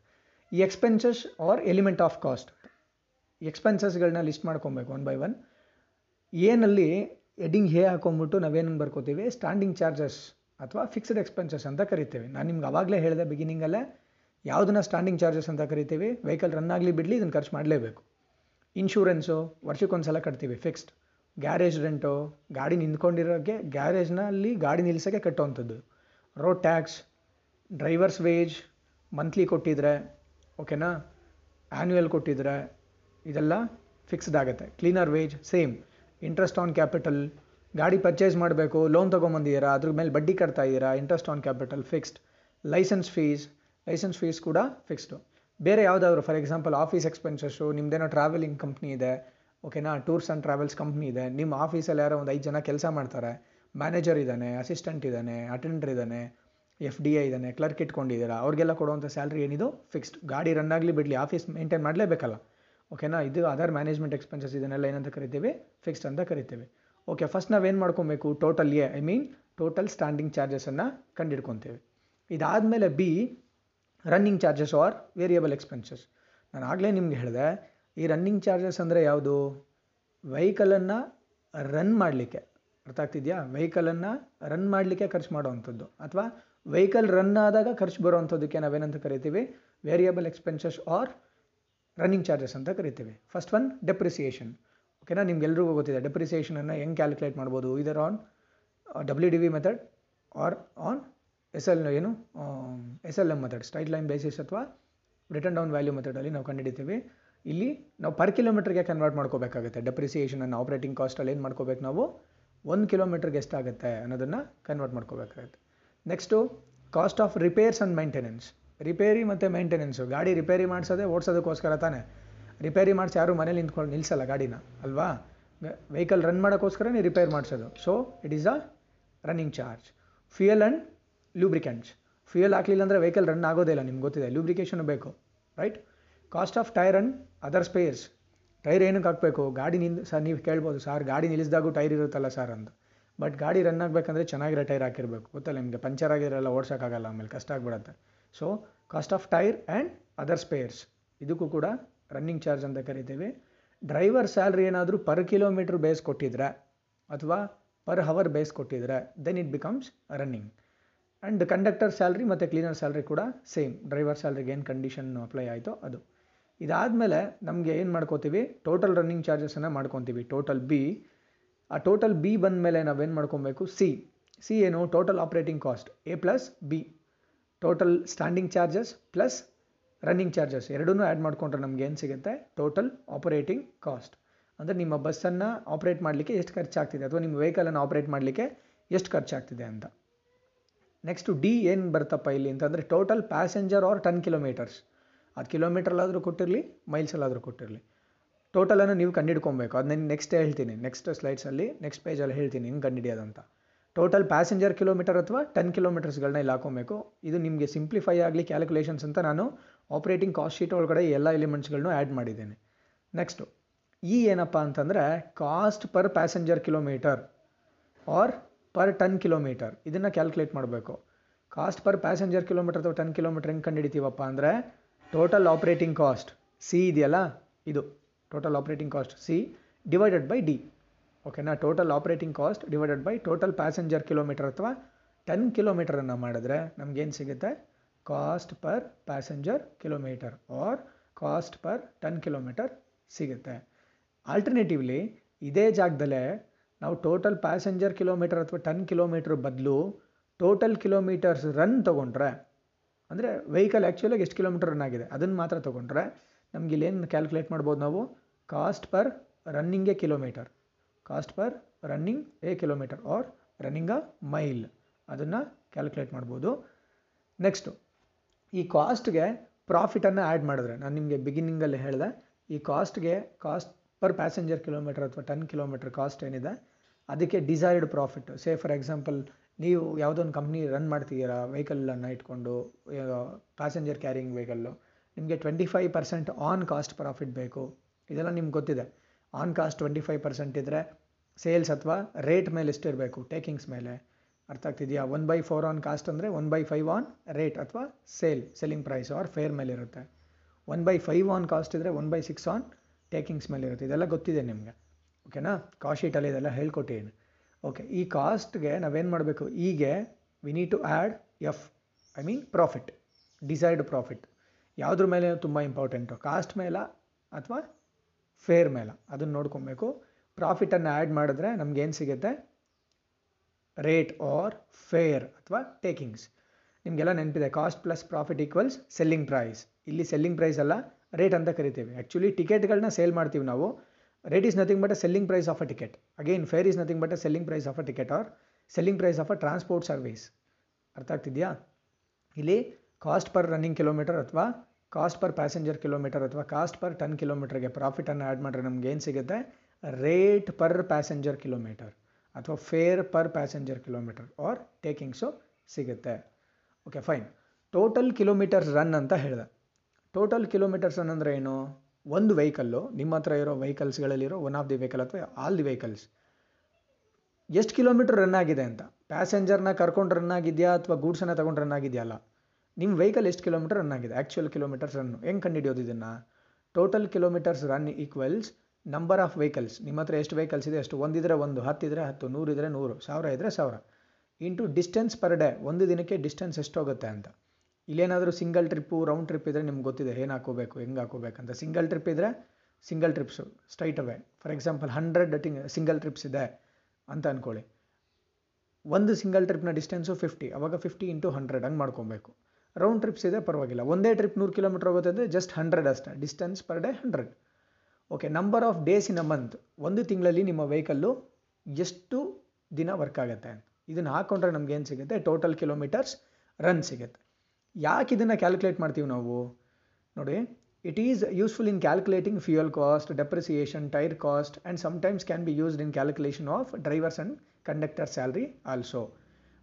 [SPEAKER 1] ಈ expenses or element of cost ಎಕ್ಸ್ಪೆನ್ಸಸ್ಗಳನ್ನ list ಮಾಡ್ಕೊಬೇಕು ಒನ್ ಬೈ ಒನ್ ಏನಲ್ಲಿ ಎಡ್ಡಿಂಗ್ ಹೇ ಹಾಕೊಂಡ್ಬಿಟ್ಟು ನಾವೇನೇನು ಬರ್ಕೋತೀವಿ? ಸ್ಟ್ಯಾಂಡಿಂಗ್ ಚಾರ್ಜಸ್ ಅಥವಾ ಫಿಕ್ಸ್ಡ್ ಎಕ್ಸ್ಪೆನ್ಸಸ್ ಅಂತ ಕರಿತೀವಿ. ನಾನು ನಿಮ್ಗೆ ಅವಾಗಲೇ ಹೇಳಿದೆ ಬಿಗಿನಿಂಗಲ್ಲೇ ಯಾವುದನ್ನ ಸ್ಟ್ಯಾಂಡಿಂಗ್ ಚಾರ್ಜಸ್ ಅಂತ ಕರಿತೀವಿ? ವೆಹಿಕಲ್ ರನ್ ಆಗಲಿ ಬಿಡಲಿ ಇದನ್ನು ಖರ್ಚು ಮಾಡಲೇಬೇಕು. ಇನ್ಶೂರೆನ್ಸು ವರ್ಷಕ್ಕೊಂದು ಸಲ ಕಟ್ತೀವಿ ಫಿಕ್ಸ್ಡ್ ಗ್ಯಾರೇಜ್ ರೆಂಟು ಗಾಡಿ ನಿಂತ್ಕೊಂಡಿರೋಕ್ಕೆ ಗ್ಯಾರೇಜ್ನಲ್ಲಿ ಗಾಡಿ ನಿಲ್ಸೋಕ್ಕೆ ಕಟ್ಟುವಂಥದ್ದು road tax drivers wage monthly ಕೊಟ್ಟಿದ್ರೆ ಓಕೆನಾ ಆ್ಯನ್ಯುಯಲ್ ಕೊಟ್ಟಿದ್ರೆ, ಇದೆಲ್ಲ ಫಿಕ್ಸ್ಡ್ ಆಗುತ್ತೆ. Cleaner wage same interest on capital ಗಾಡಿ ಪರ್ಚೇಸ್ ಮಾಡಬೇಕು ಲೋನ್ ತೊಗೊಂಬಂದಿದ್ದೀರಾ, ಅದ್ರ ಮೇಲೆ ಬಡ್ಡಿ ಕಟ್ತಾ ಇದ್ದೀರಾ interest on capital fixed licence fees licence fees ಕೂಡ ಫಿಕ್ಸ್ಡು ಬೇರೆ ಯಾವುದಾದ್ರು ಫಾರ್ ಎಕ್ಸಾಂಪಲ್ ಆಫೀಸ್ ಎಕ್ಸ್ಪೆನ್ಸಸ್ಸು ನಿಮ್ಮದೇನೋ ಟ್ರಾವೆಲಿಂಗ್ ಕಂಪ್ನಿ ಇದೆ ಓಕೆನಾ ಟೂರ್ಸ್ ಆ್ಯಂಡ್ ಟ್ರಾವೆಲ್ಸ್ ಕಂಪ್ನಿ ಇದೆ ನಿಮ್ಮ ಆಫೀಸಲ್ಲಿ ಯಾರೋ ಒಂದು ಐದು ಜನ ಕೆಲಸ ಮಾಡ್ತಾರೆ ಮ್ಯಾನೇಜರ್ ಇದ್ದಾನೆ ಅಸಿಸ್ಟೆಂಟ್ ಇದ್ದಾನೆ ಅಟೆಂಡರ್ ಇದ್ದಾನೆ ಎಫ್ ಡಿ ಐ ಇದ್ದಾನೆ ಕ್ಲರ್ಕ್ ಇಟ್ಕೊಂಡಿದ್ದೀರಾ, ಅವ್ರಿಗೆಲ್ಲ ಕೊಡುವಂಥ ಸ್ಯಾಲ್ರಿ ಏನಿದು? ಫಿಕ್ಸ್ಡ್ ಗಾಡಿ ರನ್ ಆಗಲಿ ಬಿಡಲಿ ಆಫೀಸ್ ಮೇಂಟೈನ್ ಮಾಡಲೇಬೇಕಲ್ಲ. ಓಕೆನಾ ಇದು ಅದರ್ ಮ್ಯಾನೇಜ್ಮೆಂಟ್ ಎಕ್ಸ್ಪೆನ್ಸಸ್ ಇದನ್ನೆಲ್ಲ ಏನಂತ ಕರಿತೀವಿ? ಫಿಕ್ಸ್ಡ್ ಅಂತ ಕರಿತೀವಿ. ಓಕೆ ಫಸ್ಟ್ ನಾವೇನು ಮಾಡ್ಕೊಬೇಕು? Total A I mean total standing ಚಾರ್ಜಸನ್ನು ಕಂಡಿಡ್ಕೊತೀವಿ. ಇದಾದಮೇಲೆ B running charges or variable expenses ನಾನು ಆಗಲೇ ನಿಮ್ಗೆ ಹೇಳಿದೆ, ಈ ರನ್ನಿಂಗ್ ಚಾರ್ಜಸ್ ಅಂದರೆ ಯಾವುದು? ವೆಹಿಕಲನ್ನು ರನ್ ಮಾಡಲಿಕ್ಕೆ. ಅರ್ಥ ಆಗ್ತಿದೆಯಾ? ವೆಹಿಕಲನ್ನು ರನ್ ಮಾಡಲಿಕ್ಕೆ ಖರ್ಚು ಮಾಡೋವಂಥದ್ದು. ಅಥವಾ ವೆಹಿಕಲ್ ರನ್ ಆದಾಗ ಖರ್ಚು ಬರೋವಂಥದ್ದಕ್ಕೆ ನಾವೇನಂತ ಕರಿತೀವಿ? Variable expenses or running charges ಅಂತ ಕರಿತೇವೆ. ಫಸ್ಟ್ ಒನ್ ಡೆಪ್ರಿಸಿಯೇಷನ್ ಓಕೆನಾ ನಿಮ್ಗೆಲ್ರಿಗೂ ಗೊತ್ತಿದೆ ಡೆಪ್ರಿಸಿಯೇಷನನ್ನು ಹೆಂಗೆ ಕ್ಯಾಲ್ಕುಲೇಟ್ ಮಾಡ್ಬೋದು? ಇದರ್ on W D V method or on S L ಏನು S L M method straight line basis ಅಥವಾ ರಿಟರ್ನ್ ಡೌನ್ ವ್ಯಾಲ್ಯೂ ಮೆಥಡಲ್ಲಿ ನಾವು ಕಂಡುಹಿಡಿತೀವಿ ಇಲ್ಲಿ ನಾವು ಪರ್ ಕಿಲೋಮೀಟ್ರಿಗೆ ಕನ್ವರ್ಟ್ ಮಾಡ್ಕೋಬೇಕಾಗುತ್ತೆ. ಡೆಪ್ರಿಸಿಯೇಷನನ್ನು ಆಪ್ರೇಟಿಂಗ್ ಕಾಸ್ಟಲ್ಲಿ ಏನು ಮಾಡ್ಕೋಬೇಕು ನಾವು? ಒಂದು ಕಿಲೋಮೀಟ್ರಿಗೆ ಎಷ್ಟಾಗುತ್ತೆ ಅನ್ನೋದನ್ನು ಕನ್ವರ್ಟ್ ಮಾಡ್ಕೋಬೇಕಾಗುತ್ತೆ. Next cost of repairs and maintenance repair ಮತ್ತು ಮೇಂಟೆನೆನ್ಸು ಗಾಡಿ ರಿಪೇರಿ ಮಾಡಿಸೋದೇ ಓಡಿಸೋದಕ್ಕೋಸ್ಕರ ತಾನೇ. ರಿಪೇರಿ ಮಾಡಿಸಿ ಯಾರೂ ಮನೇಲಿ ನಿಂತ್ಕೊಂಡು ನಿಲ್ಲಿಸಲ್ಲ ಗಾಡಿನ, ಅಲ್ವಾ? ವೆಹಿಕಲ್ ರನ್ ಮಾಡೋಕ್ಕೋಸ್ಕರನೇ ರಿಪೇರ್ ಮಾಡಿಸೋದು. So it is a running charge fuel and lubricants fuel ಹಾಕಲಿಲ್ಲ ಅಂದರೆ ವೆಹಿಕಲ್ ರನ್ ಆಗೋದೇ ಇಲ್ಲ, ನಿಮ್ಗೆ ಗೊತ್ತಿದೆ. ಲೂಬ್ರಿಕೇಷನ್ ಬೇಕು right cost of tyre and other spares tyre ಏನಕ್ಕೆ ಹಾಕಬೇಕು? ಗಾಡಿ ನಿಂದ, ಸರ್, ನೀವು ಕೇಳ್ಬೋದು, ಸರ್, ಗಾಡಿ ನಿಲ್ಲಿಸಿದಾಗೂ ಟೈರ್ ಇರುತ್ತಲ್ಲ ಸರ್ ಅಂತ ಬಟ್ ಗಾಡಿ ರನ್ ಆಗಬೇಕಂದ್ರೆ ಚೆನ್ನಾಗಿರೋ ಟೈರ್ ಹಾಕಿರಬೇಕು. ಗೊತ್ತಲ್ಲ, ನಿಮಗೆ ಪಂಚರ್ ಆಗಿರಲ್ಲ, ಓಡ್ಸೋಕ್ಕಾಗಲ್ಲ, ಆಮೇಲೆ ಕಷ್ಟ ಆಗಿಬಿಡುತ್ತೆ. So cost of tyre and other spares ಇದಕ್ಕೂ ಕೂಡ ರನ್ನಿಂಗ್ ಚಾರ್ಜ್ ಅಂತ ಕರಿತೀವಿ. ಡ್ರೈವರ್ ಸ್ಯಾಲ್ರಿ ಏನಾದರೂ ಪರ್ ಕಿಲೋಮೀಟ್ರ್ ಬೇಸ್ ಕೊಟ್ಟಿದ್ರೆ, ಅಥವಾ ಪರ್ ಹವರ್ ಬೇಸ್ ಕೊಟ್ಟಿದ್ರೆ then it becomes running and conductor salary ಮತ್ತು ಕ್ಲೀನರ್ ಸ್ಯಾಲ್ರಿ ಕೂಡ ಸೇಮ್ ಡ್ರೈವರ್ ಸ್ಯಾಲ್ರಿಗೆ ಏನು ಕಂಡೀಷನ್ ಅಪ್ಲೈ ಆಯಿತೋ ಅದು. ಇದಾದಮೇಲೆ ನಮಗೆ ಏನು ಮಾಡ್ಕೋತೀವಿ? ಟೋಟಲ್ ರನ್ನಿಂಗ್ ಚಾರ್ಜಸನ್ನು ಮಾಡ್ಕೊತೀವಿ. ಟೋಟಲ್ ಬಿ ಆ ಟೋಟಲ್ ಬಿ ಬಂದ ಮೇಲೆ ನಾವೇನು ಮಾಡ್ಕೊಬೇಕು? ಸಿ ಸಿ ಏನು total operating cost A plus B total standing charges plus running charges ಎರಡೂ ಆ್ಯಡ್ ಮಾಡಿಕೊಂಡ್ರೆ ನಮ್ಗೆ ಏನು ಸಿಗುತ್ತೆ? ಟೋಟಲ್ ಆಪರೇಟಿಂಗ್ ಕಾಸ್ಟ್ ಅಂದರೆ ನಿಮ್ಮ ಬಸ್ಸನ್ನು ಆಪ್ರೇಟ್ ಮಾಡಲಿಕ್ಕೆ ಎಷ್ಟು ಖರ್ಚಾಗ್ತಿದೆ? ಅಥವಾ ನಿಮ್ಮ ವೆಹಿಕಲನ್ನು ಆಪ್ರೇಟ್ ಮಾಡಲಿಕ್ಕೆ ಎಷ್ಟು ಖರ್ಚಾಗ್ತಿದೆ ಅಂತ. ನೆಕ್ಸ್ಟು ಡಿ ಏನು ಬರುತ್ತಪ್ಪ ಇಲ್ಲಿ ಅಂತಂದರೆ total passenger or ton kilometres ಅದು ಕಿಲೋಮೀಟ್ರಲ್ಲಾದರೂ ಕೊಟ್ಟಿರಲಿ ಮೈಲ್ಸಲ್ಲಾದರೂ ಕೊಟ್ಟಿರಲಿ. ಟೋಟಲನ್ನು ನೀವು ಕಂಡುಹಿಡ್ಕೊಬೇಕು ಅದು ನಾನು ನೆಕ್ಸ್ಟ್ ಹೇಳ್ತೀನಿ. ನೆಕ್ಸ್ಟ್ ಸ್ಲೈಡ್ಸಲ್ಲಿ ನೆಕ್ಸ್ಟ್ ಪೇಜಲ್ಲಿ ಹೇಳ್ತೀನಿ. ಹೆಂಗೆ ಕಂಡುಹಿಡಿಯೋದಂತ ಟೋಟಲ್ ಪ್ಯಾಸೆಂಜರ್ ಕಿಲೋಮೀಟರ್ ಅಥವಾ ಟೆನ್ ಕಿಲೋಮೀಟರ್ಸ್ಗಳನ್ನ ಇಲ್ಲಿ ಹಾಕೋಬೇಕು. ಇದು ನಿಮಗೆ ಸಿಂಪ್ಲಿಫೈ ಆಗಲಿ ಕ್ಯಾಲ್ಕುಲೇಷನ್ಸ್ ಅಂತ ನಾನು ಆಪ್ರೇಟಿಂಗ್ ಕಾಸ್ಟ್ ಶೀಟ್ ಒಳಗಡೆ ಎಲ್ಲ ಎಲಿಮೆಂಟ್ಸ್ಗಳನ್ನೂ ಆ್ಯಡ್ ಮಾಡಿದ್ದೇನೆ. ನೆಕ್ಸ್ಟು ಈ ಏನಪ್ಪ ಅಂತಂದರೆ cost per passenger kilometre or per ton kilometre ಇದನ್ನು ಕ್ಯಾಲ್ಕುಲೇಟ್ ಮಾಡಬೇಕು. ಕಾಸ್ಟ್ ಪರ್ ಪ್ಯಾಸೆಂಜರ್ ಕಿಲೋಮೀಟರ್ ಅಥವಾ ಟನ್ ಕಿಲೋಮೀಟರ್ ಹೆಂಗೆ ಕಂಡುಹಿಡಿತೀವಪ್ಪ ಅಂದರೆ ಟೋಟಲ್ ಆಪ್ರೇಟಿಂಗ್ ಕಾಸ್ಟ್ ಸಿ ಇದೆಯಲ್ಲ? ಇದು total operating cost C divided by D ಓಕೆನಾ total operating cost divided by total passenger kilometre ಅಥವಾ ಟೆನ್ ಕಿಲೋಮೀಟರನ್ನು ಮಾಡಿದ್ರೆ ನಮಗೇನು ಸಿಗುತ್ತೆ? Cost per passenger kilometre or cost per ton kilometre ಸಿಗುತ್ತೆ. ಆಲ್ಟರ್ನೇಟಿವ್ಲಿ ಇದೇ ಜಾಗದಲ್ಲೇ ನಾವು ಟೋಟಲ್ ಪ್ಯಾಸೆಂಜರ್ ಕಿಲೋಮೀಟರ್ ಅಥವಾ ಟನ್ ಕಿಲೋಮೀಟ್ರ್ ಬದಲು ಟೋಟಲ್ ಕಿಲೋಮೀಟರ್ಸ್ ರನ್ ತೊಗೊಂಡ್ರೆ, ಅಂದರೆ ವೆಹಿಕಲ್ ಆ್ಯಕ್ಚುಲಾಗಿ ಎಷ್ಟು ಕಿಲೋಮೀಟರ್ ರನ್ ಆಗಿದೆ, ಅದನ್ನು ಮಾತ್ರ ತೊಗೊಂಡ್ರೆ ನಮಗೆ ಇಲ್ಲೇನು ಕ್ಯಾಲ್ಕುಲೇಟ್ ಮಾಡ್ಬೋದು ನಾವು? Cost per ರನ್ನಿಂಗೇ kilometre cost per running a kilometre or running a mile. ಅದನ್ನು ಕ್ಯಾಲ್ಕುಲೇಟ್ ಮಾಡ್ಬೋದು. ನೆಕ್ಸ್ಟು ಈ ಕಾಸ್ಟ್ಗೆ ಪ್ರಾಫಿಟನ್ನು ಆ್ಯಡ್ ಮಾಡಿದ್ರೆ, ನಾನು ನಿಮಗೆ ಬಿಗಿನಿಂಗಲ್ಲಿ ಹೇಳಿದೆ, ಈ ಕಾಸ್ಟ್ಗೆ ಕಾಸ್ಟ್ ಪರ್ ಪ್ಯಾಸೆಂಜರ್ ಕಿಲೋಮೀಟರ್ ಅಥವಾ ಟನ್ ಕಿಲೋಮೀಟರ್ ಕಾಸ್ಟ್ ಏನಿದೆ, ಅದಕ್ಕೆ desired profit say for example ನೀವು ಯಾವುದೋ ಒಂದು ಕಂಪ್ನಿ ರನ್ ಮಾಡ್ತಿದ್ದೀರಾ ವೆಹಿಕಲನ್ನು ಇಟ್ಕೊಂಡು ಪ್ಯಾಸೆಂಜರ್ ಕ್ಯಾರಿಂಗ್ ವೆಹಿಕಲ್ಲು ನಿಮಗೆ twenty five percent on cost profit ಬೇಕು. ಇದೆಲ್ಲ ನಿಮ್ಗೆ ಗೊತ್ತಿದೆ. On cost twenty five percent ಇದ್ದರೆ ಸೇಲ್ಸ್ ಅಥವಾ ರೇಟ್ ಮೇಲೆ ಎಷ್ಟಿರಬೇಕು? ಟೇಕಿಂಗ್ಸ್ ಮೇಲೆ. ಅರ್ಥ ಆಗ್ತಿದೆಯಾ? One by four on cost ಅಂದರೆ one by five on rate ಅಥವಾ sale selling price or fare ಮೇಲೆ ಇರುತ್ತೆ. One by five on cost ಇದ್ದರೆ one by six on takings ಮೇಲೆ ಇರುತ್ತೆ. ಇದೆಲ್ಲ ಗೊತ್ತಿದೆ ನಿಮಗೆ. ಓಕೆನಾ ಕಾಸ್ಟ್ ಶೀಟಲ್ಲಿ ಇದೆಲ್ಲ ಹೇಳ್ಕೊಟ್ಟಿದ್ದೀನಿ ಓಕೆ ಈ ಕಾಸ್ಟ್ಗೆ ನಾವೇನು ಮಾಡಬೇಕು? ಹೀಗೆ we need to add F I mean profit decide profit ಯಾವುದ್ರ ಮೇಲೆ ತುಂಬ ಇಂಪಾರ್ಟೆಂಟು ಕಾಸ್ಟ್ ಮೇಲೆ ಅಥವಾ ಫೇರ್ ಮೇಲ ಅದನ್ನು ನೋಡ್ಕೊಬೇಕು. ಪ್ರಾಫಿಟನ್ನು ಆ್ಯಡ್ ಮಾಡಿದ್ರೆ ನಮಗೇನು ಸಿಗುತ್ತೆ? ರೇಟ್ ಆರ್ ಫೇರ್ ಅಥವಾ ಟೇಕಿಂಗ್ಸ್ ನಿಮಗೆಲ್ಲ ನೆನಪಿದೆ cost plus profit equals selling price ಇಲ್ಲಿ ಸೆಲ್ಲಿಂಗ್ ಪ್ರೈಸ್ ಅಲ್ಲ ರೇಟ್ ಅಂತ ಕರಿತೀವಿ. ಆ್ಯಕ್ಚುಲಿ ಟಿಕೆಟ್ಗಳನ್ನ ಸೇಲ್ ಮಾಡ್ತೀವಿ ನಾವು. Rate is nothing but a selling price of a ticket again fare is nothing but a selling price of a ticket or selling price of a transport service ಅರ್ಥ ಆಗ್ತಿದೆಯಾ? ಇಲ್ಲಿ ಕಾಸ್ಟ್ ಪರ್ ರನ್ನಿಂಗ್ ಕಿಲೋಮೀಟರ್ ಅಥವಾ ಕಾಸ್ಟ್ ಪರ್ ಪ್ಯಾಸೆಂಜರ್ ಕಿಲೋಮೀಟರ್ ಅಥವಾ ಕಾಸ್ಟ್ ಪರ್ ಟನ್ ಕಿಲೋಮೀಟರ್ಗೆ ಪ್ರಾಫಿಟನ್ನು ಆ್ಯಡ್ ಮಾಡಿದ್ರೆ ನಮ್ಗೆ ಏನು ಸಿಗುತ್ತೆ? ರೇಟ್ ಪರ್ ಪ್ಯಾಸೆಂಜರ್ ಕಿಲೋಮೀಟರ್ ಅಥವಾ fare per passenger kilometre or takings ಸಿಗುತ್ತೆ. Okay fine total kilometres run ಅಂತ ಹೇಳಿದೆ. ಟೋಟಲ್ ಕಿಲೋಮೀಟರ್ಸ್ ರನ್ ಅಂದರೆ ಏನು? ಒಂದು ವೆಹಿಕಲ್ಲು ನಿಮ್ಮ ಹತ್ರ ಇರೋ ವೆಹಿಕಲ್ಸ್ಗಳಲ್ಲಿರೋ ಒನ್ ಆಫ್ ದಿ ವೆಹಿಕಲ್ ಅಥವಾ ಆಲ್ ದಿ ವೆಹಿಕಲ್ಸ್ ಎಷ್ಟು ಕಿಲೋಮೀಟರ್ ರನ್ ಆಗಿದೆ ಅಂತ? ಪ್ಯಾಸೆಂಜರ್ನ ಕರ್ಕೊಂಡು ರನ್ ಆಗಿದೆಯಾ ಅಥವಾ ಗೂಡ್ಸನ್ನು ತಗೊಂಡು ರನ್ ಆಗಿದೆಯಲ್ಲ ನಿಮ್ಮ ವೆಹಿಕಲ್ ಎಷ್ಟು ಕಿಲೋಮೀಟರ್ ರನ್ ಆಗಿದೆ? ಆ್ಯಕ್ಚುಯಲ್ ಕಿಲೋಮೀಟರ್ಸ್ ರನ್ನು ಹೆಂಗೆ ಕಂಡುಹಿಡಿಯೋದು ಇದನ್ನು? Total kilometres run equals number of vehicles ನಿಮ್ಮ ಹತ್ರ ಎಷ್ಟು ವೆಹಿಕಲ್ಸ್ ಇದೆ? ಅಷ್ಟು ಒಂದಿದ್ರೆ ಒಂದು ಹತ್ತಿದ್ರೆ ಹತ್ತು ನೂರಿದ್ರೆ ನೂರು, ಸಾವಿರ ಇದ್ದರೆ ಸಾವಿರ. ಇಂಟು ಡಿಸ್ಟೆನ್ಸ್ ಪರ್ ಡೇ ಒಂದು ದಿನಕ್ಕೆ ಡಿಸ್ಟೆನ್ಸ್ ಎಷ್ಟೋಗುತ್ತೆ ಅಂತ. ಇಲ್ಲೇನಾದರೂ ಸಿಂಗಲ್ ಟ್ರಿಪ್ಪು ರೌಂಡ್ ಟ್ರಿಪ್ ಇದ್ದರೆ ನಿಮ್ಗೆ ಗೊತ್ತಿದೆ ಏನು ಹಾಕೋಬೇಕು ಹೆಂಗೆ ಹಾಕೋಬೇಕಂತ ಸಿಂಗಲ್ ಟ್ರಿಪ್ ಇದ್ದರೆ single trips straight away for example hundred ಟಿಂಗ್ single trips ಇದೆ ಅಂತ ಅಂದ್ಕೊಳ್ಳಿ ಒಂದು ಸಿಂಗಲ್ ಟ್ರಿಪ್ನ ಡಿಸ್ಟೆನ್ಸು ಫಿಫ್ಟಿ ಅವಾಗ ಫಿಫ್ಟಿ ಇಂಟು ಹಂಡ್ರೆಡ್ ಹಂಗೆ ಮಾಡ್ಕೊಬೇಕು. ರೌಂಡ್ ಟ್ರಿಪ್ಸ್ ಇದೆ ಪರವಾಗಿಲ್ಲ. ಒಂದೇ ಟ್ರಿಪ್ ನೂರು ಕಿಲೋಮೀಟರ್ ಹೋಗುತ್ತೆ ಅಂದರೆ ಜಸ್ಟ್ ಹಂಡ್ರೆಡ್ ಅಷ್ಟೇ. Distance per day hundred okay number of days in a month ಒಂದು ತಿಂಗಳಲ್ಲಿ ನಿಮ್ಮ ವೆಹಿಕಲ್ಲು ಎಷ್ಟು ದಿನ ವರ್ಕ್ ಆಗುತ್ತೆ ಇದನ್ನು ಹಾಕ್ಕೊಂಡ್ರೆ ನಮ್ಗೆ ಏನು ಸಿಗುತ್ತೆ? ಟೋಟಲ್ ಕಿಲೋಮೀಟರ್ಸ್ ರನ್ ಸಿಗುತ್ತೆ. ಯಾಕೆ ಇದನ್ನು ಕ್ಯಾಲ್ಕುಲೇಟ್ ಮಾಡ್ತೀವಿ ನಾವು? ನೋಡಿ it is useful in calculating fuel cost depreciation tyre cost and sometimes can be used in calculation of drivers and conductor salary also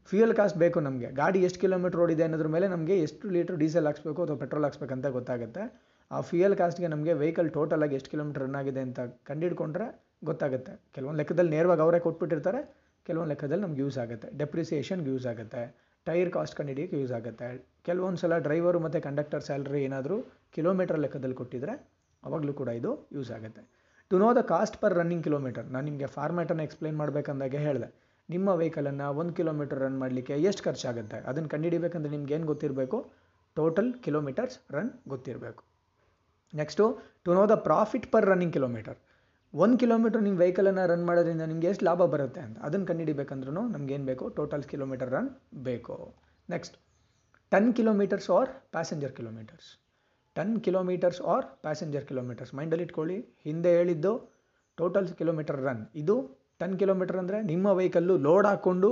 [SPEAKER 1] fuel cost ಬೇಕು ನಮಗೆ. ಗಾಡಿ ಎಷ್ಟು ಕಿಲೋಮೀಟರ್ ಓಡಿದೆ ಅನ್ನೋದ್ರ ಮೇಲೆ ನಮಗೆ ಎಷ್ಟು ಲೀಟ್ರ್ ಡೀಸೆಲ್ ಹಾಕ್ಸ್ಬೇಕು ಅಥವಾ ಪೆಟ್ರೋಲ್ ಹಾಕ್ಸ್ಬೇಕಂತ ಗೊತ್ತಾಗುತ್ತೆ. ಆ ಫ್ಯೂಯಲ್ ಕಾಸ್ಟ್ಗೆ ನಮಗೆ ವೆಹಿಕಲ್ ಟೋಟಲಾಗಿ ಎಷ್ಟು ಕಿಲೋಮೀಟರ್ ರನ್ ಆಗಿದೆ ಅಂತ ಕಂಡಿಡ್ಕೊಂಡ್ರೆ ಗೊತ್ತಾಗುತ್ತೆ. ಕೆಲವೊಂದು ಲೆಕ್ಕದಲ್ಲಿ ನೇರವಾಗಿ ಅವರೇ ಕೊಟ್ಬಿಟ್ಟಿರ್ತಾರೆ, ಕೆಲವೊಂದು ಲೆಕ್ಕದಲ್ಲಿ ನಮ್ಗೆ ಯೂಸ್ ಆಗುತ್ತೆ. ಡೆಪ್ರಿಸಿಯೇಷನ್ಗೆ ಯೂಸ್ ಆಗುತ್ತೆ. ಟೈರ್ ಕಾಸ್ಟ್ ಕಂಡಿಡಿಯೋಕ್ಕೆ ಯೂಸ್ ಆಗುತ್ತೆ. ಕೆಲವೊಂದು ಸಲ ಡ್ರೈವರು ಮತ್ತು ಕಂಡಕ್ಟರ್ ಸ್ಯಾಲ್ರಿ ಏನಾದರೂ ಕಿಲೋಮೀಟರ್ ಲೆಕ್ಕದಲ್ಲಿ ಕೊಟ್ಟಿದ್ರೆ ಅವಾಗಲೂ ಕೂಡ ಇದು ಯೂಸ್ ಆಗುತ್ತೆ. To know the cost per running kilometre ನಾನು ನಿಮಗೆ ಫಾರ್ಮ್ಯಾಟನ್ನು ಎಕ್ಸ್ಪ್ಲೈನ್ ಮಾಡಬೇಕಂದಾಗೆ ಹೇಳಿದೆ. ನಿಮ್ಮ ವೆಹಿಕಲನ್ನು ಒಂದು ಕಿಲೋಮೀಟರ್ ರನ್ ಮಾಡಲಿಕ್ಕೆ ಎಷ್ಟು ಖರ್ಚಾಗುತ್ತೆ? ಅದನ್ನು ಕಂಡುಹಿಡಿಬೇಕಂದ್ರೆ ನಿಮ್ಗೆ ಏನು ಗೊತ್ತಿರಬೇಕು? ಟೋಟಲ್ ಕಿಲೋಮೀಟರ್ಸ್ ರನ್ ಗೊತ್ತಿರಬೇಕು. Next to know the profit per running kilometre ಒಂದು ಕಿಲೋಮೀಟರ್ ನಿಮ್ಮ ವೆಹಿಕಲನ್ನು ರನ್ ಮಾಡೋದ್ರಿಂದ ನಿಮಗೆ ಎಷ್ಟು ಲಾಭ ಬರುತ್ತೆ ಅಂತ. ಅದನ್ನು ಕಂಡುಹಿಡಿಬೇಕಂದ್ರೂ ನಮ್ಗೆ ಏನು ಬೇಕು? ಟೋಟಲ್ ಕಿಲೋಮೀಟರ್ ರನ್ ಬೇಕು. Next ton kilometres or passenger kilometres ton kilometres or passenger kilometres ಮೈಂಡಲ್ಲಿ ಇಟ್ಕೊಳ್ಳಿ. ಹಿಂದೆ ಹೇಳಿದ್ದು ಟೋಟಲ್ ಕಿಲೋಮೀಟರ್ ರನ್ ಇದು ಟನ್ ಕಿಲೋಮೀಟರ್ ಅಂದರೆ ನಿಮ್ಮ ವೆಹಿಕಲ್ಲು ಲೋಡ್ ಹಾಕ್ಕೊಂಡು